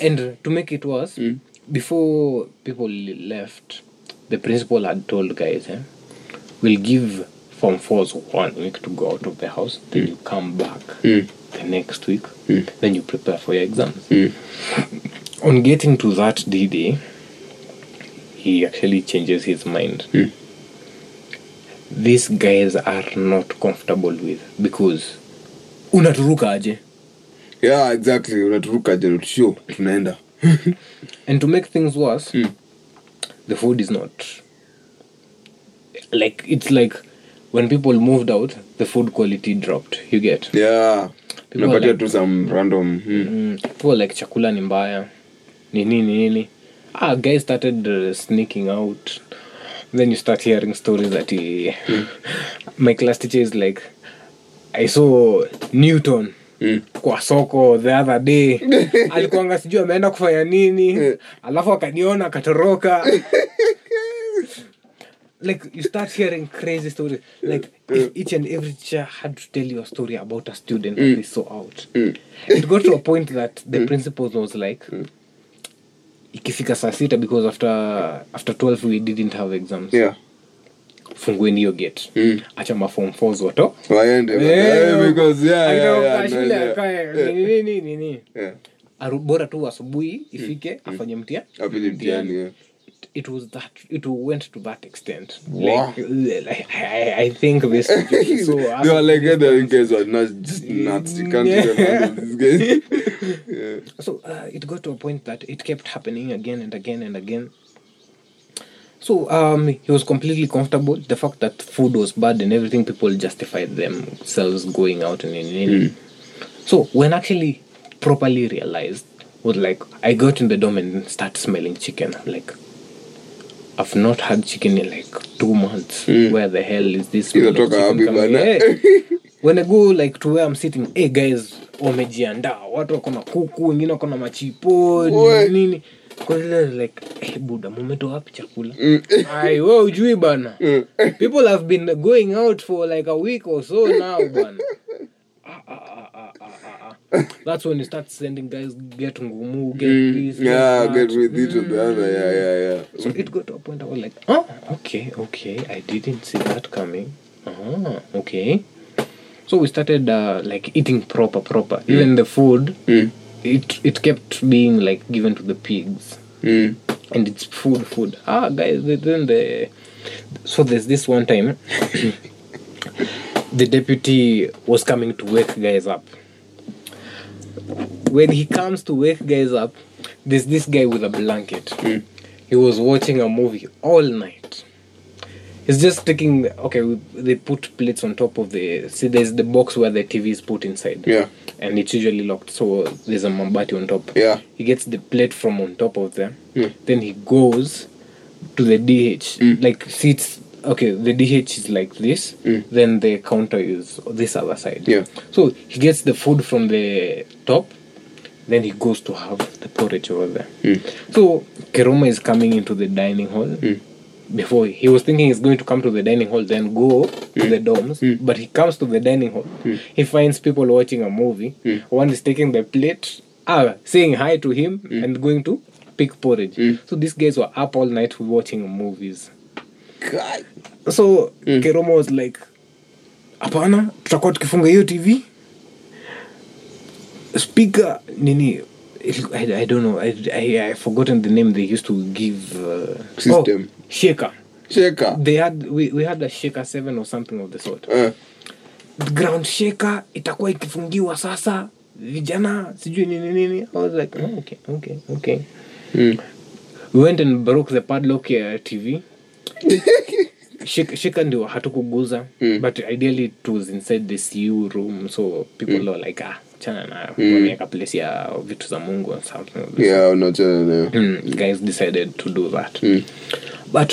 And to make it worse Mm. before people left the principal had told guys eh, we'll give form fours one week to go out of the house then you come back Mm. the next week then you prepare for your exams Mm. on getting to that d day he actually changes his mind Mm. these guys are not comfortable with because unaturuka aje Yeah, exactly. Unaturuka je sure tunaenda. <laughs> and to make things worse Mm. the food is not like it's like when people moved out the food quality dropped. You get? Yeah. Unapatia like- tu some random. Hmm. mm, people like chakula ni mbaya. Ni nini nini? Ah guys started uh, sneaking out. Then you start hearing stories that he, <laughs> my class teacher is like i saw newton Mm. kwa soko the other day. <laughs> Alikuanga sijui ameenda kufanya nini. Alafu akaniona akatoroka <laughs> like you start hearing crazy stories. Like if each and every teacher had to tell you a story about a student that they saw out. It got to a point that the principal was like ikifika saa sita because after after 12 we didn't have exams. Yeah. fungueni hiyo gate. Acha mafom fos wato akae, bora tu asubuhi ifike afanye mtia Apige mtiani. It- was that it went to that extent Wow. like, like I, I think this <laughs> so they were like, yeah, the guys were nuts, just nuts. You can't Yeah. handle these guys. yeah. so uh, it got to a point that it kept happening again and again and again so um he was completely comfortable the fact that food was bad and everything people justified themselves going out and, and, and so when actually properly realized was like i got in the dorm and start smelling chicken I'm like I've not had chicken in like two months. Where the hell is this? <laughs> when I go like to where I'm sitting, hey guys, wamejiandaa. Watu wako na kuku, wengine wako na machipo nini. Like hey, buda mumetoa wapi chakula? <laughs> Ai we ujui bana. <laughs> People have been going out for like a week or so now bana. Ah, ah, ah, ah, ah, ah, ah. That's when you start sending guys get ngumu get this Yeah, that. get with each of the other. Yeah, yeah, yeah. So it got to a point I was like, oh, okay, okay, I didn't see that coming. Oh, okay. So we started uh, like eating proper, proper. Even the food, Mm. it it kept being like given to the pigs, Mm. and it's food, food. Ah, guys, then the so there's this one time, <coughs> the deputy was coming to wake guys up. When he comes to wake guys up, there's this guy with a blanket. Hmm. He was watching a movie all night. He's just taking. The, okay, we, they put plates on top of the. See, there's the box where the TV is put inside. Yeah. And it's usually locked, so there's a mambati on top. Yeah. He gets the plate from on top of them. Hmm. Then he goes to the DH. Hmm. Like, see, it's okay. The DH is like this. Mm. Then the counter is this other side. Yeah. So he gets the food from the top. Then he goes to have the porridge over there. Mm. So Keroma is coming into the dining hall. Mm. Before he was thinking he's going to come to the dining hall, then go to the dorms. But he comes to the dining hall. He finds people watching a movie. One is taking the plate, ah, saying hi to him, and going to pick porridge. So these guys were up all night watching movies. God. so keroma was like hapana tutakuwa tukifunga hiyo tv speaker nini I, I don't know I, I, I forgotten the name they used to give uh, System. oh, shaker Shaker. they had we, we had a shaker seven or something of the sort Uh, ground shaker itakuwa ikifungiwa sasa vijana sijui nini nini i was like oh, okay okay okay mm. we went and broke the padlock uh, tv shika, shika ndio hatukuguza but ideally it was inside the cu room so people were like ah chana na mm. place ya vitu za mungu or something of this Yeah, unachana nayo. mm, guys decided to do that. But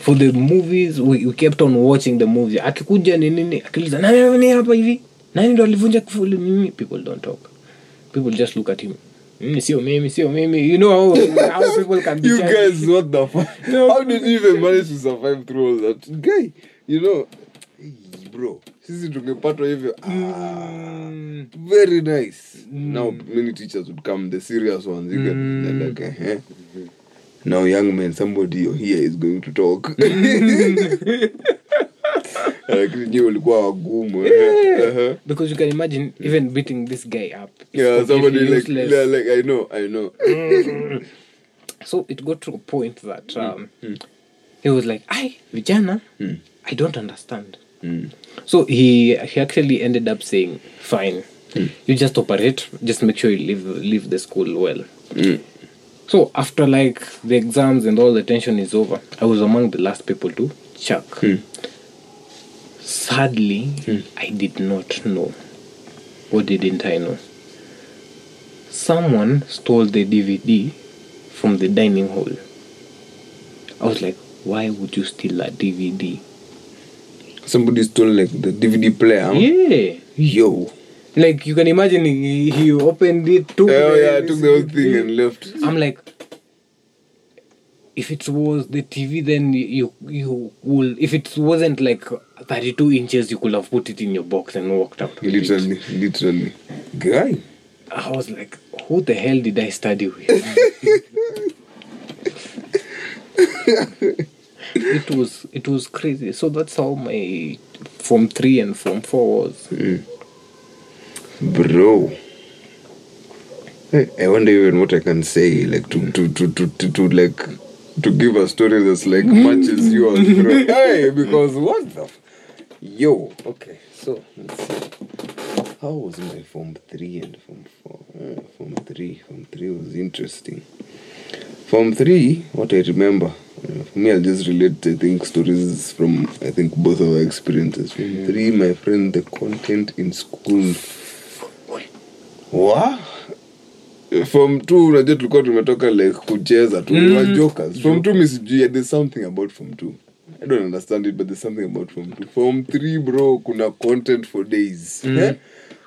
for the movies we, we kept on watching the movie akikuja ni nini akiuliza nani hapa hivi? Nani ndo alivunja kufuli nini people don't talk. People just look at him mimi sio mimi sio mimi you know how, how people can be You guys, what the fuck? No. How did you even manage to survive through all that? Guy, you know, hey, bro, sisi tungepatwa hivyo. Ah, very nice. mm. Now, many teachers would come, the serious ones. You get they're like, eh? huh? Now, young man, somebody here is going to talk. <laughs> <laughs> Lakini walikuwa wagumu. eh? Uh-huh. because you can imagine even beating this guy up Yeah, somebody like, yeah, like, I know, I know. <laughs> so it got to a point that um, he was like i vijana i don't understand. So he he actually ended up saying fine you just operate just make sure you leave leave the school well. So after like the exams and all the tension is over i was among the last people to chuck sadly hmm. i did not know. What didn't i know? Someone stole the dvd from the dining hall. I was like why would you steal a dvd Somebody stole like the DVD player. yeah. Yo. like you can imagine he, he opened it took Oh the- yeah, took the whole thing and left. I'm like, if it was the TV, then you you will. If it wasn't like 32 inches, you could have put it in your box and walked out. with it. Literally, literally. Guy. I was like, who the hell did I study with? <laughs> it was it was crazy. So that's how my form three and form four was. Hmm. Bro. I wonder even what I can say, like to to to to, to, to like to give a story that's like matches yours, bro. hey, because what the f- yo, okay, so let's see. How was my form three and form four? Uh, form three, form three was interesting. Form three, what I remember, uh, for me, I'll just relate, I think, stories from, I think, both of our experiences. Form three, my friend, the content in school. What? Form two, unajua tulikuwa tumetoka like kucheza tu, mm. were jokers. Form two, mi sijui, there's something about form two. I don't understand it, but there's something about form two. from three, bro, kuna content for days. Eh?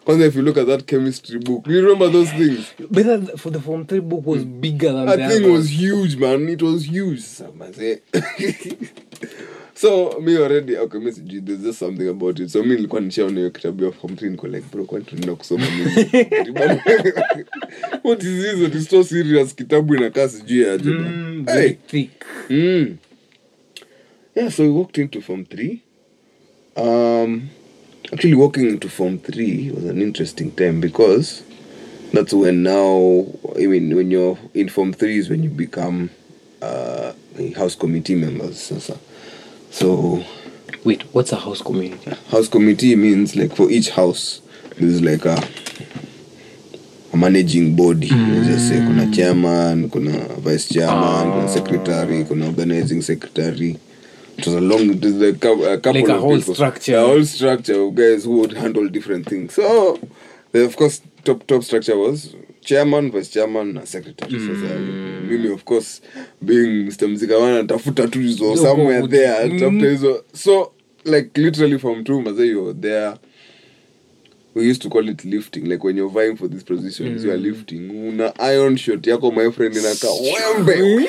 Kwanza if you look at that chemistry book, you remember those things? But that, for the form three book was bigger than That the others. was huge, man. It was huge. <laughs> So, mi already okay, me sijui, there's just something about it. So me nilikuwa nishaona hiyo kitabu ya form 3 niko like bro, kwani tunaenda kusoma nini? <laughs> What is this? It is so serious. Kitabu inakaa sijui aje. Mm, Hey. thick. Mm. Yeah, so we walked into Form 3. Um, actually, walking into Form 3 was an interesting time because that's when now, I mean, when you're in Form 3 is when you become uh, house committee members. So, so- so, Wait, what's a house community? house committee means like for each house, there's like a, a managing body let's just say kuna chairman kuna vice chairman kuna secretary kuna organizing secretary it was a long it was like a, a couple Like a of whole people. structure. a whole structure of guys who would handle different things so of course top top structure was chairman vice chairman na secretary. Sasa mimi of course being mr mzikawana tafuta tu hizo somewhere there tafuta hizo. So like literally from two you're there. We used to call it lifting. Like when you're vying for these positions you are lifting. Una iron shot yako my friend inaka wembe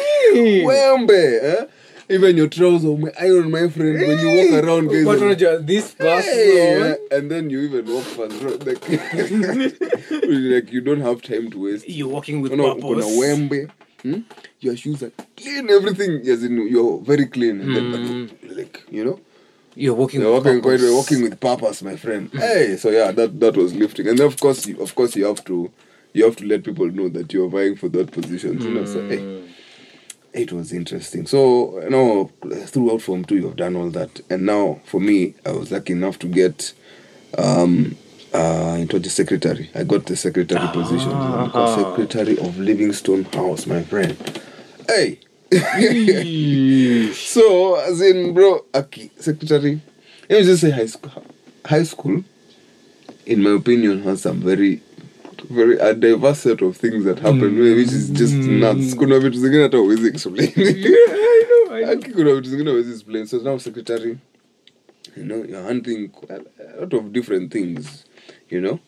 wembe eh? Even your trouser ume iron my friend when you walk around guys. But are- unajua, this person Hey, and then you even walk fast <laughs> like, <laughs> like you don't have time to waste. You're walking with Unaona, uko na wembe. Hmm? your shoes are clean everything. As in you're very clean. And then hmm. like you know? You're walking you're with walking quite purpose. walking with purpose my friend. Hmm. Hey so yeah that that was lifting. And then of course you, of course you have to you have to let people know that you're vying for that position. You know so hey hmm. It was interesting. So you know, throughout Form Two, you've done all that, and now for me, I was lucky enough to get um, uh, into the secretary. I got the secretary position, I got secretary of Livingstone House, my friend. Hey. <laughs> so as in, bro, Aki, secretary. Let me just say high school. High school, in my opinion, has some very very a diverse set of things that happen which is just nuts. Kuna vitu zingine hata uwezi explain. <laughs> Kuna vitu zingine uwezi explain. So now secretary you know you're hunting a a lot of different things you know.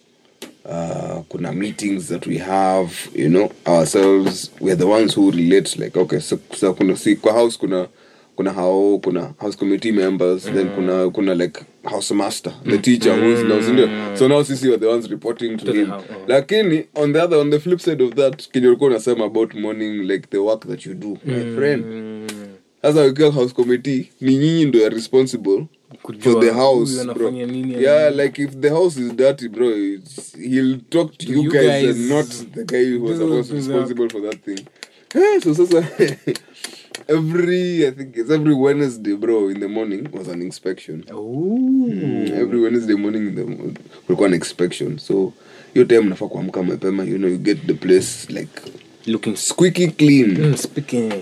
Uh, kuna meetings that we have you know ourselves. We're the ones who relate like okay so, so kuna si kwa house kuna kuna hao kuna house committee members then kuna kuna like house master the teacher who's now sindio so now sisi are the ones reporting to, To him. house, oh. lakini on the other on the flip side of that kenye ulikuwa unasema about morning like the work that you do my friend. Sasa ukiwa house committee ni nyinyi ndo are responsible Kujua for the house bro. nini, yeah like if the house is dirty bro it's, he'll talk to, you, you guys, guys. and not the guy who was supposed to responsible for that thing. Eh, <laughs> so sasa <laughs> every i think it's every wednesday bro in the morning was an inspection. Mm, every wednesday morning in the kulikuwa an inspection. So hiyo time nafaa kuamka mapema you know you get the place like looking squeaky clean. Mm, speaking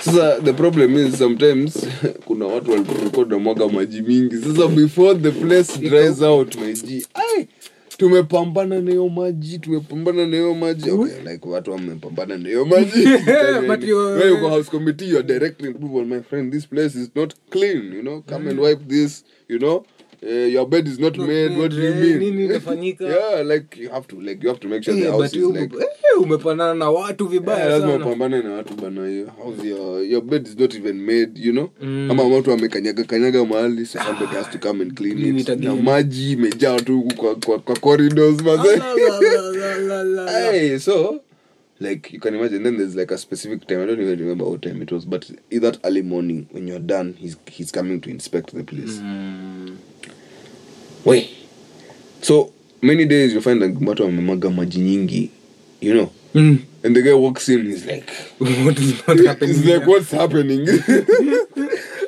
sasa the problem is sometimes <laughs> kuna watu walikuwa mwaga maji mingi. Sasa before the place dries out maji ai tumepambana na hiyo maji tumepambana na hiyo maji. Okay, like watu wamepambana na hiyo maji. <laughs> But you- you go house committee you're directing people my friend. This place is not clean you know. Come and wipe this you know uh, your bed is not made what do you Eh, mean? nini inafanyika? <laughs> yeah like you have to like you have to make sure the Eh, house is like hey, umepanana na watu Yeah, vibaya lazima sana. upambane na watu bana hiyo house your, your bed is not even made you know? Ama watu wamekanyaga kanyaga mahali so somebody has to come and clean Clean it. na maji imejaa tu huku kwa, kwa, kwa corridors la, la. <laughs> hey, so like you can imagine then there's like a specific time i don't even remember what time it was but that early morning when you're done he's, he's coming to inspect the place we so many days you find like watu wamemaga maji nyingi you know? Mm. and the guy walks in he's like What is not happening he's like what's happening? <laughs>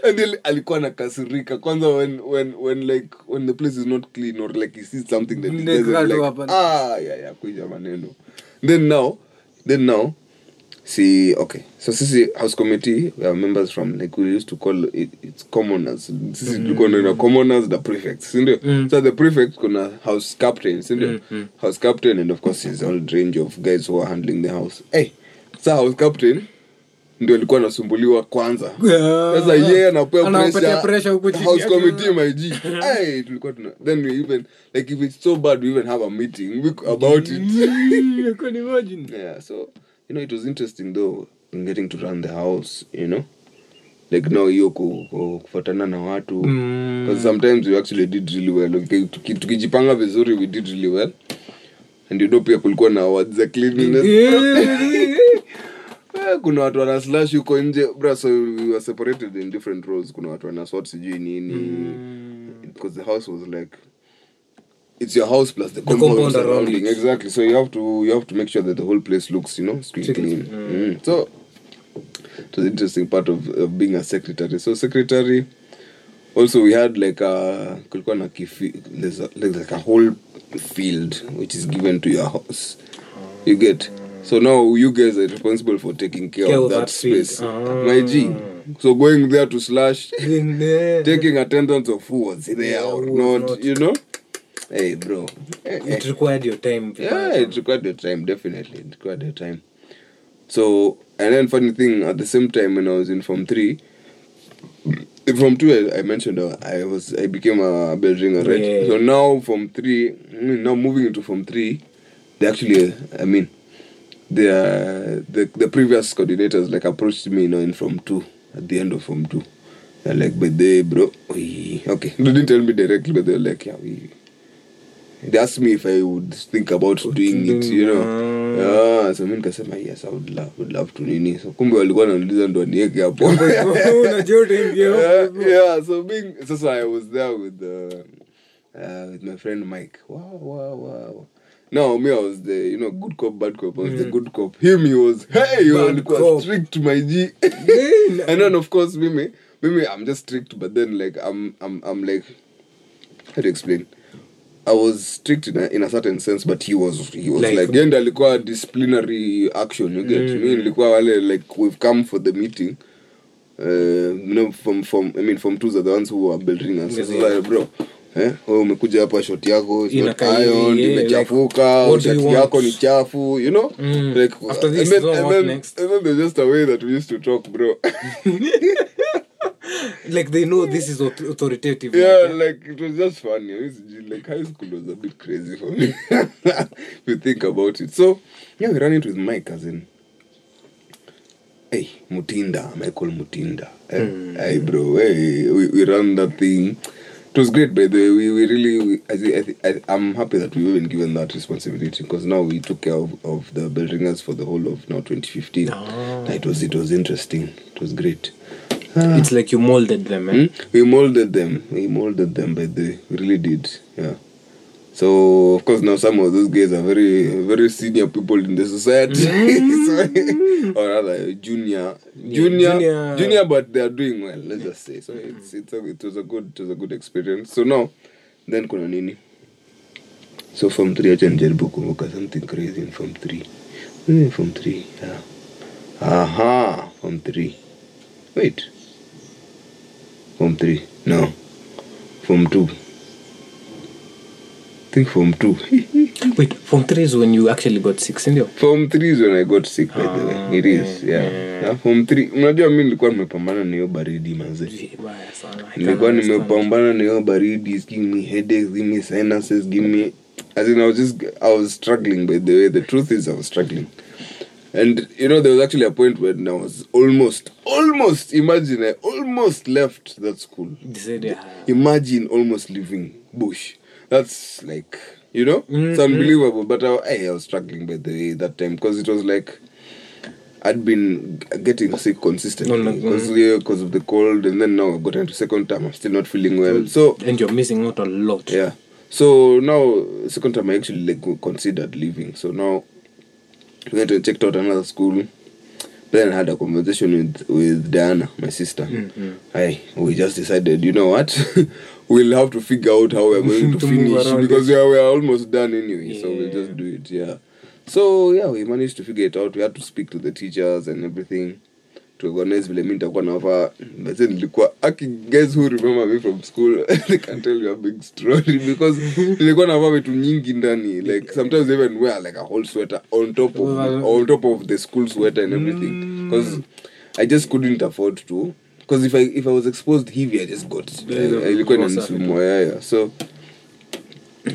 And then alikuwa nakasirika kwanza when when when like when the place is not clean or like he sees something that he doesn't like ah yeah yeah kuja maneno. Then now then now see okay. So sisi house committee we are members from like we used to call it, it's commoners. Sisi tulikuwa na commoners the prefects sindio so the prefect kuna house captain sindio house captain and of course his old range of guys who are handling the house. Hey sa house captain ndio alikuwa anasumbuliwa kwanza. <laughs> Sasa yeye anapewa Anawapatia pressure, pressure huku chini house committee my G. hey <laughs> tulikuwa tuna then we even like if it's so bad we even have a meeting. About it. Imagine. <laughs> yeah so you know it was interesting though in getting to run the house you know? Like now hiyo ku- ku- na watu. Because sometimes we actually did really well. Okay, tukijipanga vizuri we did really well. And you know pia kulikuwa na awards za cleanliness. <laughs> Eh, kuna watu wana slash huko nje. Bra so we were separated in different roles. Kuna watu wana swat sijui nini. Because the house was like it's your house plus the compound, compound around surrounding exactly so you have to you have to make sure that the whole place looks you know squeaky clean mm. so it was interesting part of, of being a secretary so secretary also we had like a kulikuwa na there's, a, like a whole field which is given to your house You get. So now you guys are responsible for taking care, Care of of that, that space. space. Ah. My G. So going there to slash, taking attendance of who was there Yeah, or not, not. you know. Hey, bro. Eh, eh. It required your time. Yeah, it required your time, definitely. It required the time. So, and then funny thing, at the same time when I was in Form 3, from 2, I, I mentioned uh, I was I became a bell ringer, right? Yeah. So now from 3, I mean, now moving into Form 3, they actually, uh, I mean, the, uh, the the previous coordinators like approached me, you know, in Form 2, at the end of Form 2. They're like, but they, bro, we, okay. <laughs> They didn't tell me directly, but they were like, yeah, we, they asked me if I would think about doing it, you know. So mi nikasema yes, I would love, would love to nini. So kumbe walikuwa wananiuliza ndo nieke hapo. <laughs> Yeah, so being sasa I was there with uh, uh, with my friend Mike. Wow, wow, wow. No, me I was the you know good cop bad cop. I was the good cop. Him he was hey, alikuwa strict my G. <laughs> And then of course mimi mimi I'm just strict but then like I'm I'm I'm like how to explain I was strict in a, in a certain sense but he was he was Like- like, yenda alikuwa disciplinary action you get mm. me nilikuwa wale like we've come for the meeting uh, you know from from I mean from are the ones who are building us yes, yeah. like, bro eh wewe umekuja hapa shot yako iron imechafuka shati yako ni chafu you know Mm. like After this, and what then, next? and then there's just a way that we used to talk bro <laughs> Like they know this is authoritative. Yeah, like, like it was just funny. I used Like high school was a bit crazy for me. <laughs> if you think about it. So yeah, we ran it with my cousin. Hey, Mutinda, Michael Mutinda. Hey, hey bro, hey, we, we ran that thing. It was great, by the way. We, we really, we, I, thi- I, thi- I, I'm happy that we were even given that responsibility because now we took care of, of the buildingers for the whole of now 2015. Ah. It was it was interesting. It was great. It's like you molded them, eh? Hmm? We molded them. We molded them but the we really did. Yeah. So of course now some of those guys are very very senior people in the society. <laughs> so, or rather junior, junior, junior. junior, but they are doing well. Let's just say. So it's it's a, it was a good it was a good experience. So now then kuna nini? So from three acha nijaribu kumbuka something crazy in from three. Mm, from three. Yeah. Aha, from three. Wait. Form 3. No. Form 2. think Form 2. <laughs> Wait, Form 3 is when you actually got six, ndio? Form 3 is when I got sick by the Ah, way. It is, yeah. yeah. yeah. Form 3. Unajua mi nilikuwa nimepambana na hiyo baridi manze. Nilikuwa nimepambana na hiyo baridi, giving me headaches, giving me sinuses, giving me as in I was just I was struggling by the way. The truth is I was struggling. And you know, there was actually a point when I was almost, almost, imagine I almost left that school. Said, yeah. Imagine almost leaving Bush. That's like, you know, it's mm-hmm. unbelievable. But I, I was struggling by the way that time because it was like I'd been getting sick consistently oh, No, mm-hmm. no, because because of the cold, and then now I've got into second time. I'm still not feeling well. Mm-hmm. So And you're missing out a lot. yeah. So now second time I actually like considered leaving. So now we went and checked out another school. Then I had a conversation with with Diana, my sister. I we just decided, you know what, <laughs> we'll have to figure out how we're going to, <laughs> To finish because yeah, we're almost done anyway. So we'll just do it. Yeah. So yeah, we managed to figure it out. We had to speak to the teachers and everything to organize vile mi nitakuwa navaa nilikuwa aki guys who remember me from school <laughs> they can tell you a big story because nilikuwa navaa vitu nyingi ndani like sometimes even wear like a whole sweater on top of on top of the school sweater and everything because I just couldn't afford to because if I if I was exposed hivi I just got ilikuwa yeah. inanisumbua yeah. so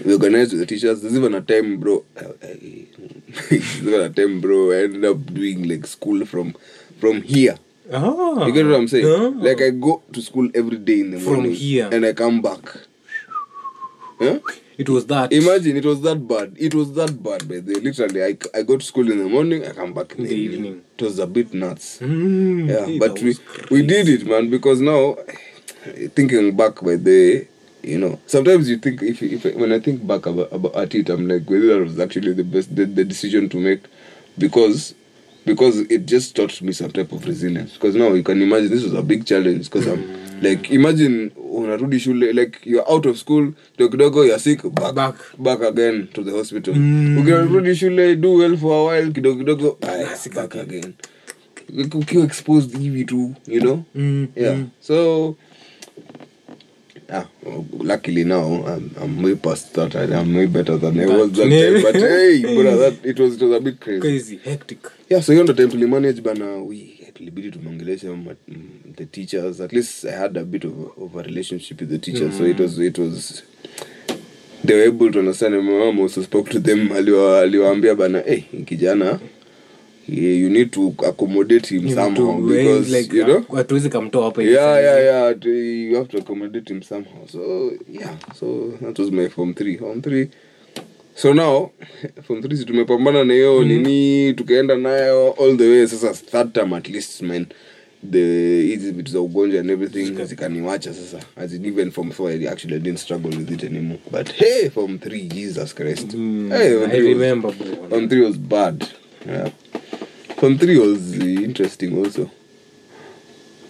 we organized with the teachers. There's even a time, bro. <laughs> There's even a time, bro. I ended up doing like school from from here. Ah. You get what I'm saying? Ah. Like I go to school every day in the From morning, here. and I come back. Huh? It was that. Imagine it was that bad. It was that bad, by the way. literally. I, I go to school in the morning, I come back in, the, evening. It was a bit nuts. Mm, Yeah, hey, but we was we did it, man. Because now, <sighs> thinking back by the, you know, sometimes you think if if when I think back about, about at it, I'm like whether that was actually the best the, the decision to make, because because it just taught me some type of resilience. Because now you can imagine this was a big challenge. Because I'm like imagine unarudi shule like you're out of school kidogo kidogo you're sick back, Back. back again to the hospital ukirudi shule do well for a while kidogo kidogo aya, back again ukiwa exposed hivi tu you know Mm, yeah so Ah, luckily now I'm, I'm way past that. I, I'm way better than I was that time. But <laughs> hey, brother, that it was it was a bit crazy. crazy hectic Yeah, so hiyo ndo time tulimanage bana we tulibidi tumeongelesha mm, the teachers at least I had a bit of, of a relationship with the teachers so it was it was they were able to understand mom also spoke to them aliwaambia bana hey kijana yeah, you need to accommodate him You somehow to- because like, you know hatuwezi kamtoa hapa yeah yeah yeah to, you have to accommodate him somehow. So yeah so that was my form 3 form 3 so now <laughs> form 3 tumepambana na hiyo nini tukaenda nayo all the way. Sasa third time at least man. The hizi vitu za ugonjwa and everything zikaniwacha sasa. As in even 4 I actually didn't struggle with it anymore. But hey from three jesus christ. Mm, hey, form I three was- remember bro. Form 3 was bad. Yeah. Form 3 was interesting also.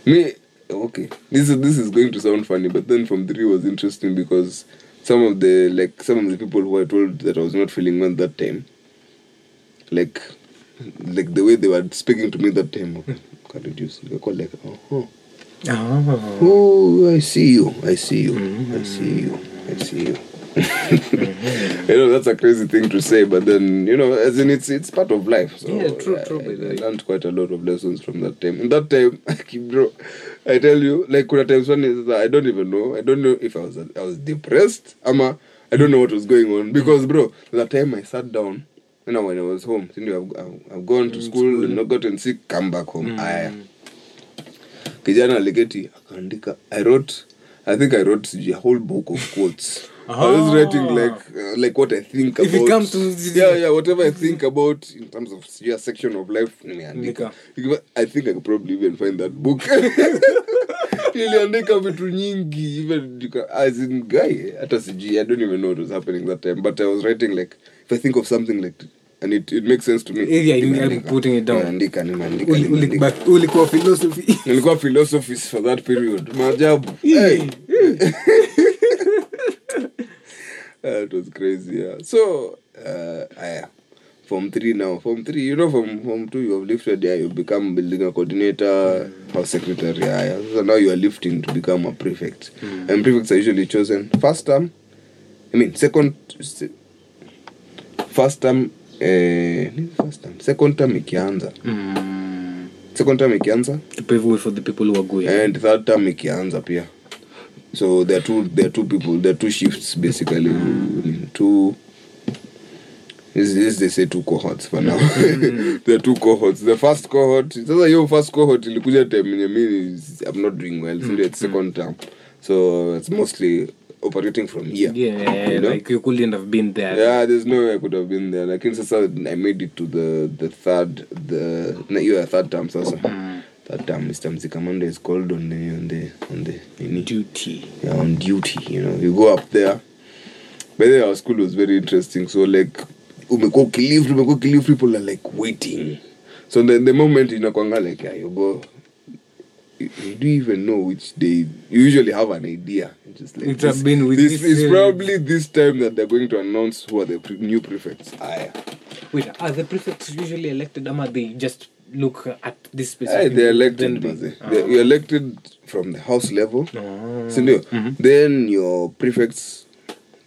Me, okay. This is this is going to sound funny, but then from 3 was interesting because some of the like some of the people who I told that I was not feeling well that time, like like the way they were speaking to me that time, okay, can reduce. They call like, oh, Ah. oh, I see you, I see you, I see you, I see you. <laughs> you know that's a crazy thing to say, but then you know, as in it's it's part of life. So Yeah, true, I, true, I, the I learned quite a lot of lessons from that time. and that time, <laughs> bro, I tell you, like kuna times when I don't even know. I don't know if I was I was depressed. Ama I don't know what was going on because bro, that time I sat down. You know, when I was home, you I've, I've, I've gone to school, not gotten sick, come back home. Aya kijana aliketi akaandika i wrote i think i wrote a whole book of quotes i was writing like uh, like what i think If it comes to- yeah yeah whatever i think about in terms of your section of life nimeandika i think i could probably even find that book. <laughs> Niliandika vitu nyingi even as in guy hata sijui i don't even know what was happening that time but i was writing like if i think of something like and it, it makes sense to me. Yeah, yeah. I'm putting it down. nimeandika ulikuwa philosophy. <laughs> Nilikuwa philosophies for that period. Maajabu. <laughs> Hey. Uh, <laughs> it was crazy yeah. So uh, aya. Form 3 now. Form 3 you know from form 2 you have lifted yeah you become building a coordinator house secretary aya. So now you are lifting to become a prefect. And prefects are usually chosen first term i mean second se- first term eh, nini first term second term ikianza. Mm. second term ikianza? Pave way for the people who are going. And third term ikianza pia. So there are two there are two people there are two shifts basically. Two this, this they say two cohorts for now. <laughs> There are two cohorts. The first cohort sasa hiyo first cohort ilikuja time yenye mi i'm not doing well. So it's second term. So it's mostly operating from here. Yeah You know? like you couldn't have been there. Yeah there's no way i could have been there. Lakini sasa i made it to the the third the na hiyo ya third term sasa. Third term mr mzikamanda is called on the on the on the nini? Duty. Yeah, on duty you know. You go up there. By the way our school was very interesting. So like umekuwa ukilift umekuwa ukilift people are like waiting. So the, the moment inakwanga like yeah, you go you, you do even know which day. You usually have an idea just like it's this, been with this, this, is uh, probably this time that they're going to announce who are the pre- new prefects Aya. wait are the prefects usually elected ama they just look at this specific. Aye, they're then elected they- maze. They're- you're elected from the house level Ah. sindio then your prefects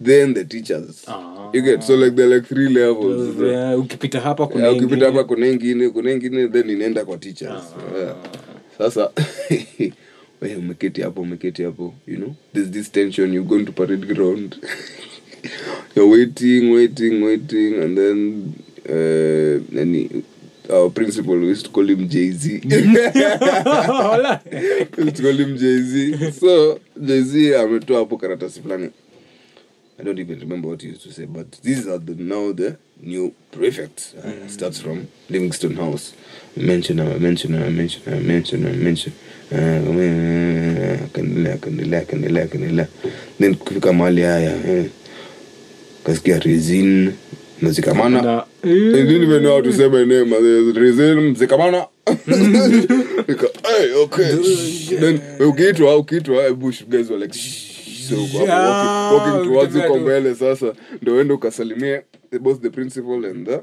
then the teachers Ah. you get so like they're like three levels Uh, yeah, ukipita hapa kuna Yeah, ukipita hapa kuna ingine kuna ingine then inaenda kwa teachers yeah. sasa <laughs> we umeketi hapo umeketi hapo you know? There's this tension you going to parade ground. <laughs> You're waiting waiting waiting and then uh, nani our principal we used to call him jay-z. <laughs> <laughs> We used to call him jay-z. So jay-z ametoa hapo karatasi fulani I don't even remember what he used to say, but these are the now the new prefects. Uh, starts from Livingstone House. Mention, I mention, I mention, I mention, I mention. Akaendelea akaendelea akaendelea akaendelea then kufika mahali haya eh, kasikia resin nazikamana Na- I didn't even know how to say my name. Reason Mzekamana. Okay. Then ukiitwa ukiitwa eh, bush guys were like "Shh." Walking, towards mbele sasa ndo uende ukasalimia both the principal and the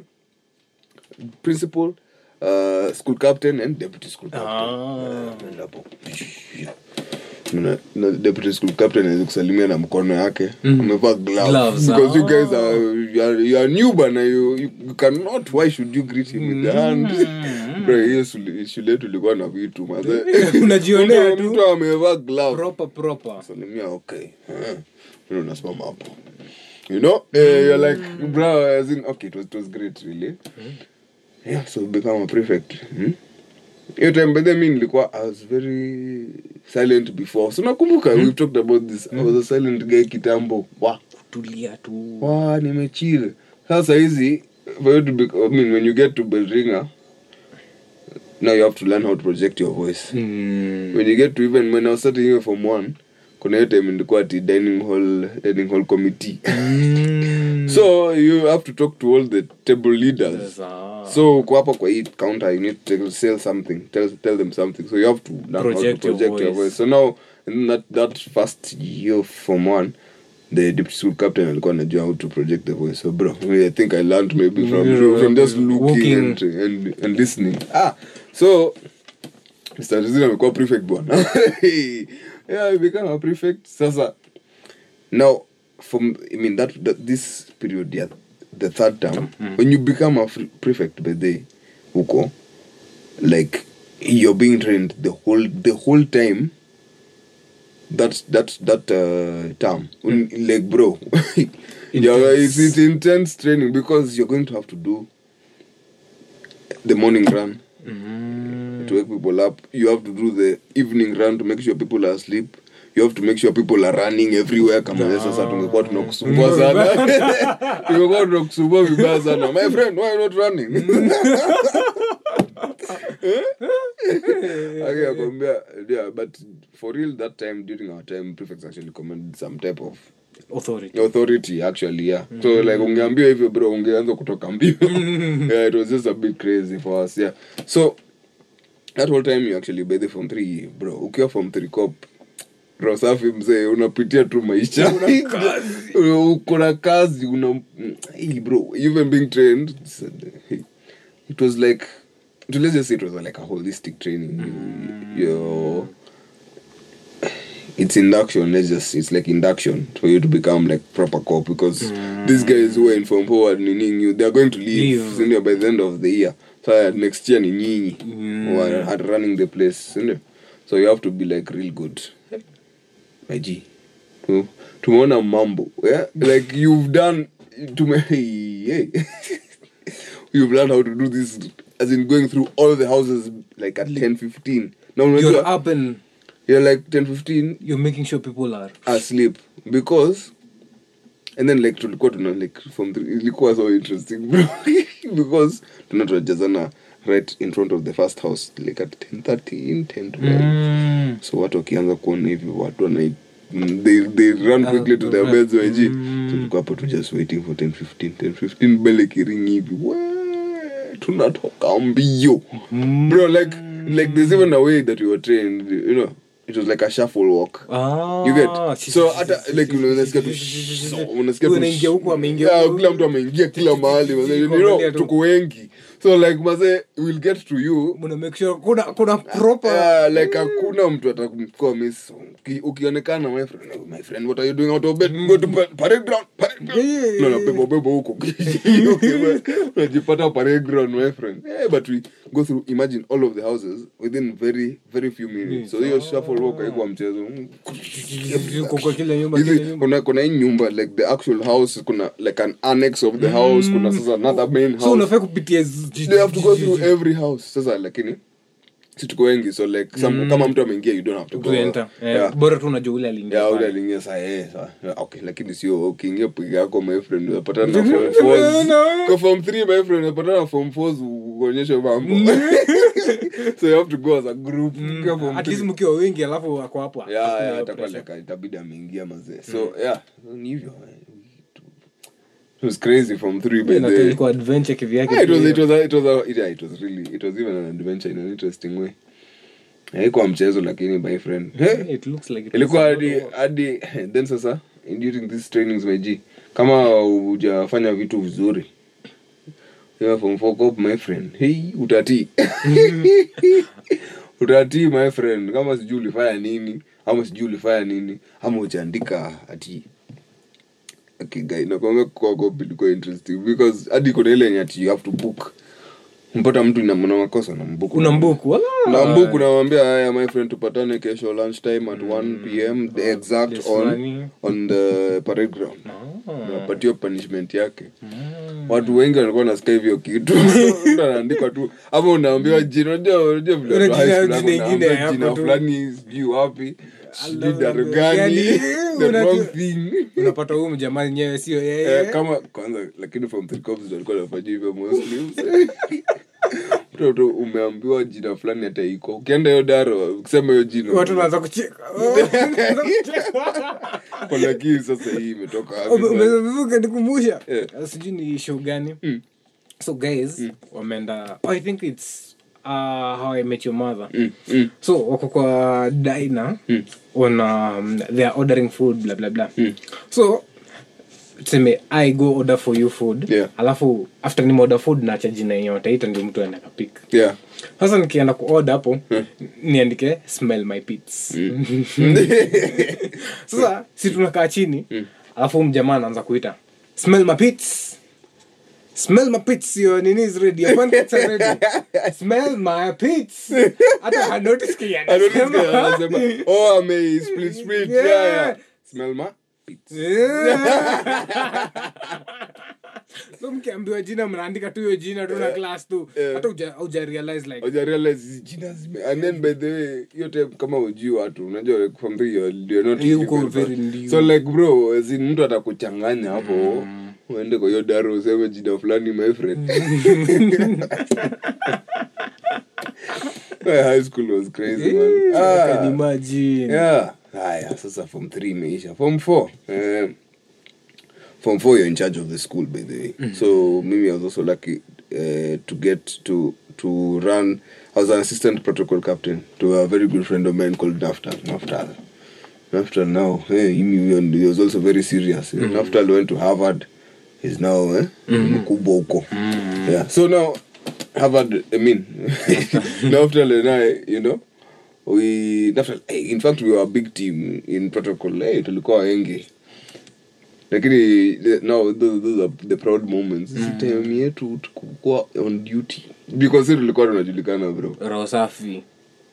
principal uh, school captain and deputy school captain Ah. Eh, school captain aweze kusalimia na mkono yake. Amevaa gloves. Because you ah. guys are you are, you are new bana you, you, you cannot why should you greet him with the hand? Bro hiyo shule- shule tulikuwa na vitu maze <laughs> Unajionea tu. mtu amevaa glove proper proper. Salimia okay. Eh, you unasimama hapo. You know? Eh, you're like bro as in okay it was, it was great really. Yeah so become a prefect. Hmm? Hiyo time by mi nilikuwa i was very silent before. So nakumbuka we've talked about this. I was a silent guy kitambo. Wa kutulia tu. Wa nimechile sasa hizi for you to be, I mean, when you get to Belringa now you have to learn how to project your voice. Mm. when you get to even when I was starting here from one kuna hiyo time nilikuwa ati dining hall dining hall committee Mm. <laughs> so you have to talk to all the table leaders so uko hapa kwa hii counter you need to sell something tell, tell them something so you have to learn how to Project your voice. your voice. so now in that, that first year form one the deputy school captain alikuwa anajua how to project the voice so bro i think i learned maybe from, Yeah, from just looking walking. and, and, and listening ah so Mr. Amekuwa prefect bwana <laughs> yeah I became a prefect. Sasa now from i mean that, that this period yeah the third term when you become a prefect by the uko like you're being trained the whole the whole time that that that uh, term. Un- like bro <laughs> it's, it's intense training because you're going to have to do the morning run to wake people up. You have to do the evening run to make sure people are asleep. You have to make sure people are running everywhere. Kama no. sasa tungekuwa tunakusumbua sana. <laughs> Tungekuwa tunakusumbua vibaya sana. My friend, why not running? <laughs> okay, akwambia, yeah, but for real that time during our time prefects actually commanded some type of authority. Authority actually yeah. So like ungeambiwa hivyo bro ungeanza kutoka mbio. <laughs> Yeah it was just a bit crazy for us yeah. So that whole time you actually by from 3 bro. Ukiwa from 3 cop safi mzee unapitia tu maisha. Uko na <laughs> kazi una hey, bro even being trained. It was like to let's just say it was like a holistic training you it's induction let's just it's like induction for you to become like proper cop because these guys who are in form forward meaning you they're going to leave, sindio, by the end of the year. So uh, next year ni nyinyi who are, are running the place sindio? so you have to be like real good. My G. Tumeona mambo. Yeah? like you've done tume <laughs> yeah. <laughs> you've learned how to do this as in going through all the houses like at 10 15 now you're up and you're like 10 15 you're making sure people are asleep. Because and then like tulikuwa tuna like from three, ilikuwa so interesting bro. <laughs> Because tuna tunajazana right in front of the first house like at 10:13 10 12 mm. so watu wakianza kuona hivi watu wana mm, they, they run quickly to their beds mm. so tulikuwa hapo tu just waiting for 10 15 10 15 bele kiringi hivi tunatoka mbio. Bro like like there's even a way that we were trained you know it was like a shuffle walk. Ah, you get so hata like unasikia tu unasikia tu kila mtu ameingia kila mahali tuko wengi so like maze will get to you. Muna make sure kuna kuna proper Yeah, like hakuna mtu atakuwa miss. Uki- ukionekana my friend oh, my friend what are you doing out of bed? Go to parade ground parade ground Yeah, yeah, no no bebo bebo huko <laughs> but unajipata parade ground my friend. Yeah, but we go through imagine all of the houses within very very few minutes. So hiyo shuffle walk haikuwa mchezo. Kwa kila nyumba kila nyumba. kuna kuna nyumba like the actual house kuna like an annex of the house kuna sasa another main so unafaa kupitia they have to go through every house. Sasa lakini si tuko wengi so like some, kama mtu ameingia you don't have to go. enter. Eh, yeah. bora tu unajua ule aliingia Yeah, ule aliingia saa eh, saa. Okay lakini sio ukiingia piga yako my friend unapata <laughs> na form 4 kwa form 3 my friend unapata na form 4 uonyeshe mambo. <laughs> So you have to go as a group. Kwa form at least mkiwa wengi alafu wako hapo. Yeah, yeah, atakuwa like itabidi ameingia mazee. So yeah ni hivyo It was crazy from three by the ilikuwa adventure kivyake Yeah, it was it was a, it was a, yeah, it was really it was even an adventure in an interesting way. Haikuwa mchezo lakini by friend. Hey, It looks like it ilikuwa hadi hadi <laughs> then sasa during these trainings my G kama hujafanya vitu vizuri yeah, from up my friend. Hey utati <laughs> utati my friend. Kama sijui ulifanya nini ama sijui ulifanya nini ama ujaandika ati kigaiinakwanga kwakobilikuwa tupatane kesho lunch time at pm the exact on, on the parade ground napatiwa punishment yake. Watu wengi walikuwa nasika hivyo kitu. <laughs> Anaandikwa tu. Ama unaambiwa jina jina fulani sijui wapi thing. unapata huu mjamaa nyewe sio Eh, yeye kama kwanza lakini from three cops walikuwa wanafanya hivyo mostly. <laughs> Mtoto umeambiwa jina fulani hata iko. Ukienda hiyo daro ukisema hiyo jina. Watu wanaanza kucheka. <laughs> Kwa lakini sasa hii imetoka umevuka nikumbusha. Eh. sijui ni show gani. So guys wameenda oh, i think its uh, how i met your mother. Mm, mm, so wako kwa dina on um, they are ordering food bla bla bla. So tuseme i go order for you food. Yeah. alafu after nime order food naacha jina yenye wataita ndio mtu aenda kapik yeah. Sasa nikienda kuorder hapo niandike smell my pits. <laughs> Sasa si tunakaa chini alafu mjamaa anaanza kuita smell my pits smell my pits your nini is ready pancakes are ready. <laughs> Smell my pits. Hata hanotice kile I don't know anasema. oh ame split split. Yeah Yeah. smell ma Yeah. <laughs> <laughs> so mkiambiwa jina mnaandika tu hiyo jina tu na class tu. Hata uja- like Oja jina zime and then by the way hiyo time kama ujui watu unajua like from the you're, you're not You uko even- very new. so like bro as in mtu atakuchanganya hapo uende kwa hiyo daro useme jina fulani my friend. My <laughs> high school was crazy man. Ah, imagine. yeah. Haya sasa form 3 imeisha. Form 4 eh, form four you're in charge of the school by the way. So mimi i was also lucky uh, to get to to run i was an assistant protocol captain to a very good friend of mine called naftal naftal. Naftal now hey, he, he was also very serious. Naftal went to harvard. He's now eh, mkubwa huko. Yeah. So now harvard i mean <laughs> naftal and i you know we naftal hey, in fact we were a big team in protocol. Hey, tulikuwa wengi lakini no those, are the proud moments. Mm. time yetu tukukuwa on duty. Because tulikuwa tunajulikana bro. Roho safi.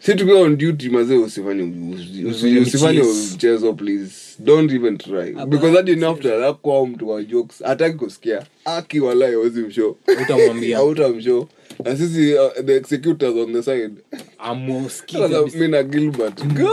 Si tukiwa on duty mazee usifanye usi- usi- Usifanye mchezo. please. Don't even try. Because hadi nafta akwa mtu wa jokes hataki kusikia. Aki walai awezi msho <laughs> autamshow na sisi uh, the executors on the side. Mi na gilbert. Mm.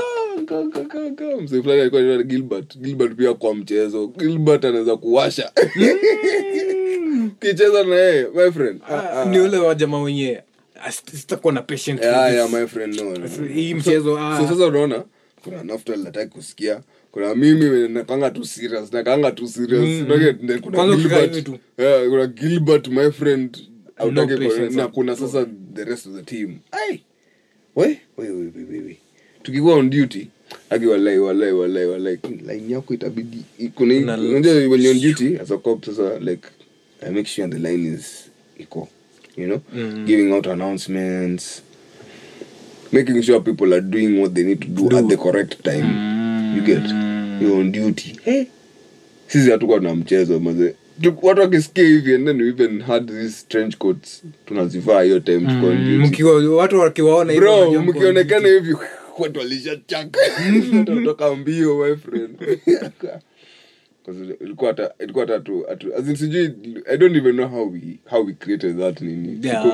Ga. fulani alikuwa anaitwa gilbert gilbert pia kwa mchezo gilbert anaweza kuwasha <laughs> kicheza na yeye my friend Ah, ah. ni ule wajama wenye "As- sitakuwa na patient yeah, this." yeah, my friend no, no. hii mchezo ah. so sasa unaona kuna naftal nataki kusikia kuna mimi nakanga tu serious nakanga tu serious mm. kuna Gilbert. Yeah, kuna gilbert my friend ku- na kuna sasa the rest of the team ai we we we we we we tukikuwa on duty aki walai walai walai walai. Line yako itabidi kuna unajua when you're on duty as a cop sasa like i make sure the line is iko you know? Giving out announcements making sure people are doing what they need to do, at the correct time. You get? You're on duty. Hey. sisi hatukuwa na mchezo maze watu wakisikia hivi and then we even had these trench coats tunazivaa hiyo time tuko on duty. Mkiwa watu wakiwaona hivyo bro wanajua mko on mkionekana hivi watu walishachaka <laughs> toka mbio my friend. <laughs> Ilikuwa hata ilikuwa hata tu atu- as in sijui i don't even know how we how we created that nini. Yeah.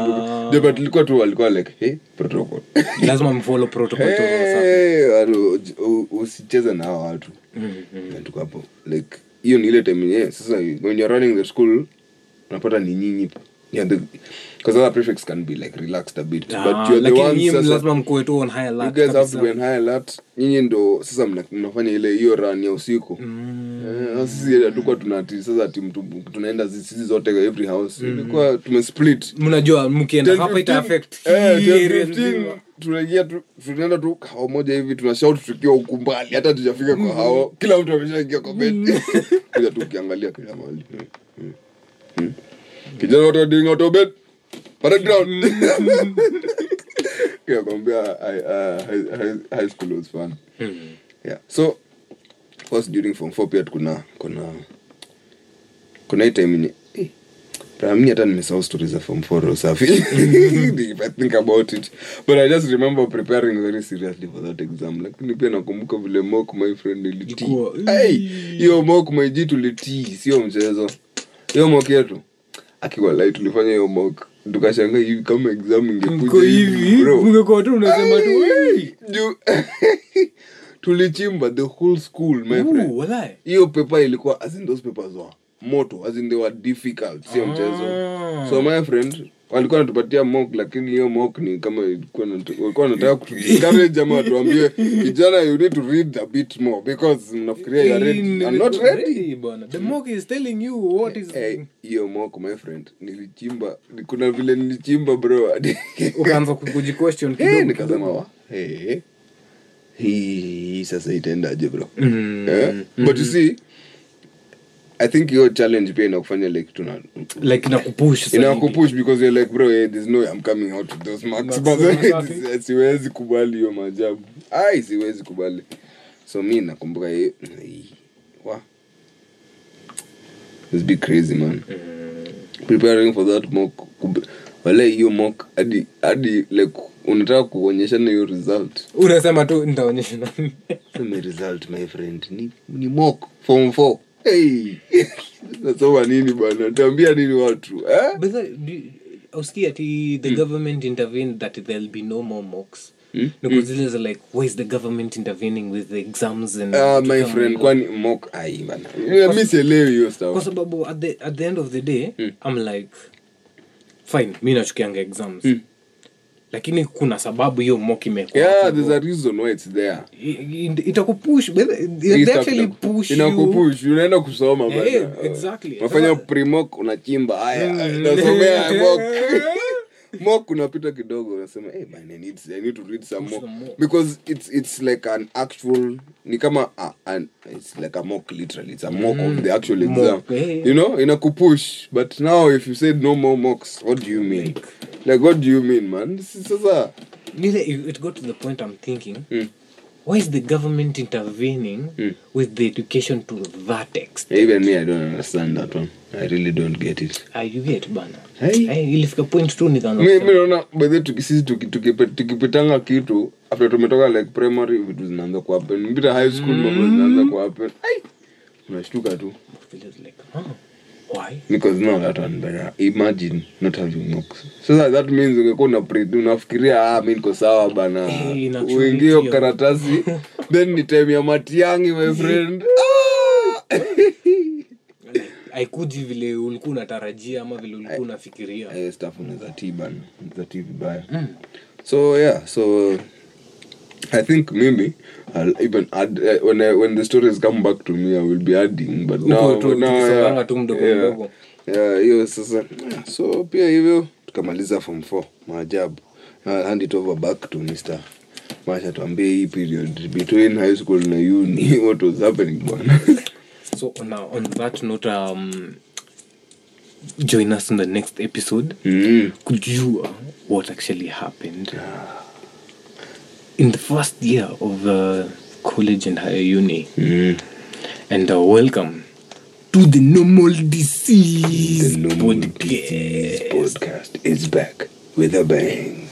Yeah, but ilikuwa tu walikuwa like hey protocol. <laughs> Lazima mfollow protocol. Hey, usicheze na hao watu. Hapo like hiyo ni ile time yenyewe. Sasa when you're running the school unapata ni nyinyi yeah the because other prefects can be like relaxed a bit Ah, but you're the ones sasa- mkuwe tu on high you guys have to be on high alert. Nyinyi ndo sasa mnafanya ile hiyo run ya usiku. Eh, sisi hatukuwa tunati sasa ati mtu tunaenda sisi zote every house. Ilikuwa tumesplit. Mnajua mkienda hapa ita affect 15, hii eh, area 10, nzima. 15, tunaingia tu tunaenda tu hao moja hivi tuna shout tukiwa huku mbali hata tujafika kwa hao. Kila mtu ameshaingia kwa bed. <laughs> Kuja tu ukiangalia kila mahali. Mm, mm, mm. Kijana watu doing out of bed para ground <laughs> kakwambia uh, high, high school was fun. Yeah. So first during form 4 pia kuna kuna kuna hii time ni eh, hata nimesahau story za form 4 usafi if i think about it. But i just remember preparing very seriously for that exam. Lakini pia nakumbuka vile mock my friend ilitii Hey, hiyo mock my jitu litii sio mchezo. Hiyo mock yetu akiwa lai tulifanya hiyo mock. Tukashanga hivi kama exam ingekuja hivi tu unasema tu Hey, "Hey." juu <laughs> tulichimba the whole school my friend. hiyo pepa ilikuwa as in those papers were moto as in they were difficult sio mchezo. Ah. so my friend walikuwa wanatupatia mock lakini hiyo mock ni kama walikuwa wanataka kutuencourage ama watuambie kijana you need to read a bit more because mnafikiria you are ready. I'm not ready bwana. The mock is telling you what is Eh, hiyo mock my friend nilichimba kuna vile nilichimba bro ukaanza kuji question Eh, kidogo nikasema wa hey hii sasa itaendaje bro? Mm, eh? but you see i think hiyo challenge pia inakufanya like tuna like inakupush inakupush because you're like bro hey, there's no way i'm coming out with those marks but <laughs> <laughs> siwezi kubali hiyo maajabu. Ai siwezi kubali. So mi nakumbuka hiyo wa. Be crazy man. Preparing for that mock. Wala hiyo mock hadi hadi like unataka kuonyeshana hiyo result. Unasema tu nitaonyesha result my friend. Ni, ni mock form 4 hey <laughs> nasoma nini bwana? Taambia nini watu eh? But the- ati the government intervened that there'll be no more mocks. Because mm. za like why is the government intervening with the exams and uh, my friend kwani mock ai bana? Yeah, mi sielewi hiyo kwa sababu at the, at the end of the day i'm like fine mi nachukianga exams lakini kuna sababu hiyo mock imekuwa yeah there's a reason why it's there. I- i- itakupush but they- Hii they stuff actually push inakupush unaenda kusoma bana. exactly. unafanya unachimba. Haya nasomea mock <laughs> <laughs> mock unapita kidogo unasema hey, man, I, need, i need to read some more. because it's it's like an actual ni kama a, an, it's like a mock literally. It's a mock of the actual exam. Mock, eh. you know inakupush. But now if you said no more mocks what do you mean? Like what do you mean man? Sasa. It got to the point i'm thinking. Mm. Why is the government intervening with the education to that extent even me i don't understand that one. I really don't get it. Ah, you get bana. Hey. Eh, ilifika point tu nikaanza tuki- tukipe- tukipitanga kitu after tumetoka like primary vitu zinaanza kuhappen. Mpita high school mambo zinaanza kuhappen. Unashtuka tu. Like, huh, because now that one better imagine not having milk sasa that means ungekuwa una unafikiria ah mi niko sawa bana. Eh, uingie karatasi <laughs> then ni time ya matiangi my friend. Ah! haikuji vile ulikuwa unatarajia ama vile ulikuwa unafikiria. Eh, stuff unaweza tii bana. Unaweza tii vibaya. So yeah so i think maybe I'll even add uh, when I, when the stories come back to me i will be adding but now, tu- now yeah, tu mdogo yeah, mdogo. yeah, hiyo sasa so pia hivyo tukamaliza form 4 maajabu. I'll hand it over back to mr masha tuambie hii period between high school na uni <laughs> what was happening bwana? So now on that note um, join us in the next episode. Mm. kujua what actually happened in the first year of uh, college and higher uni Mm. and uh, welcome to the normal disease The normal podcast. disease podcast is back with a bang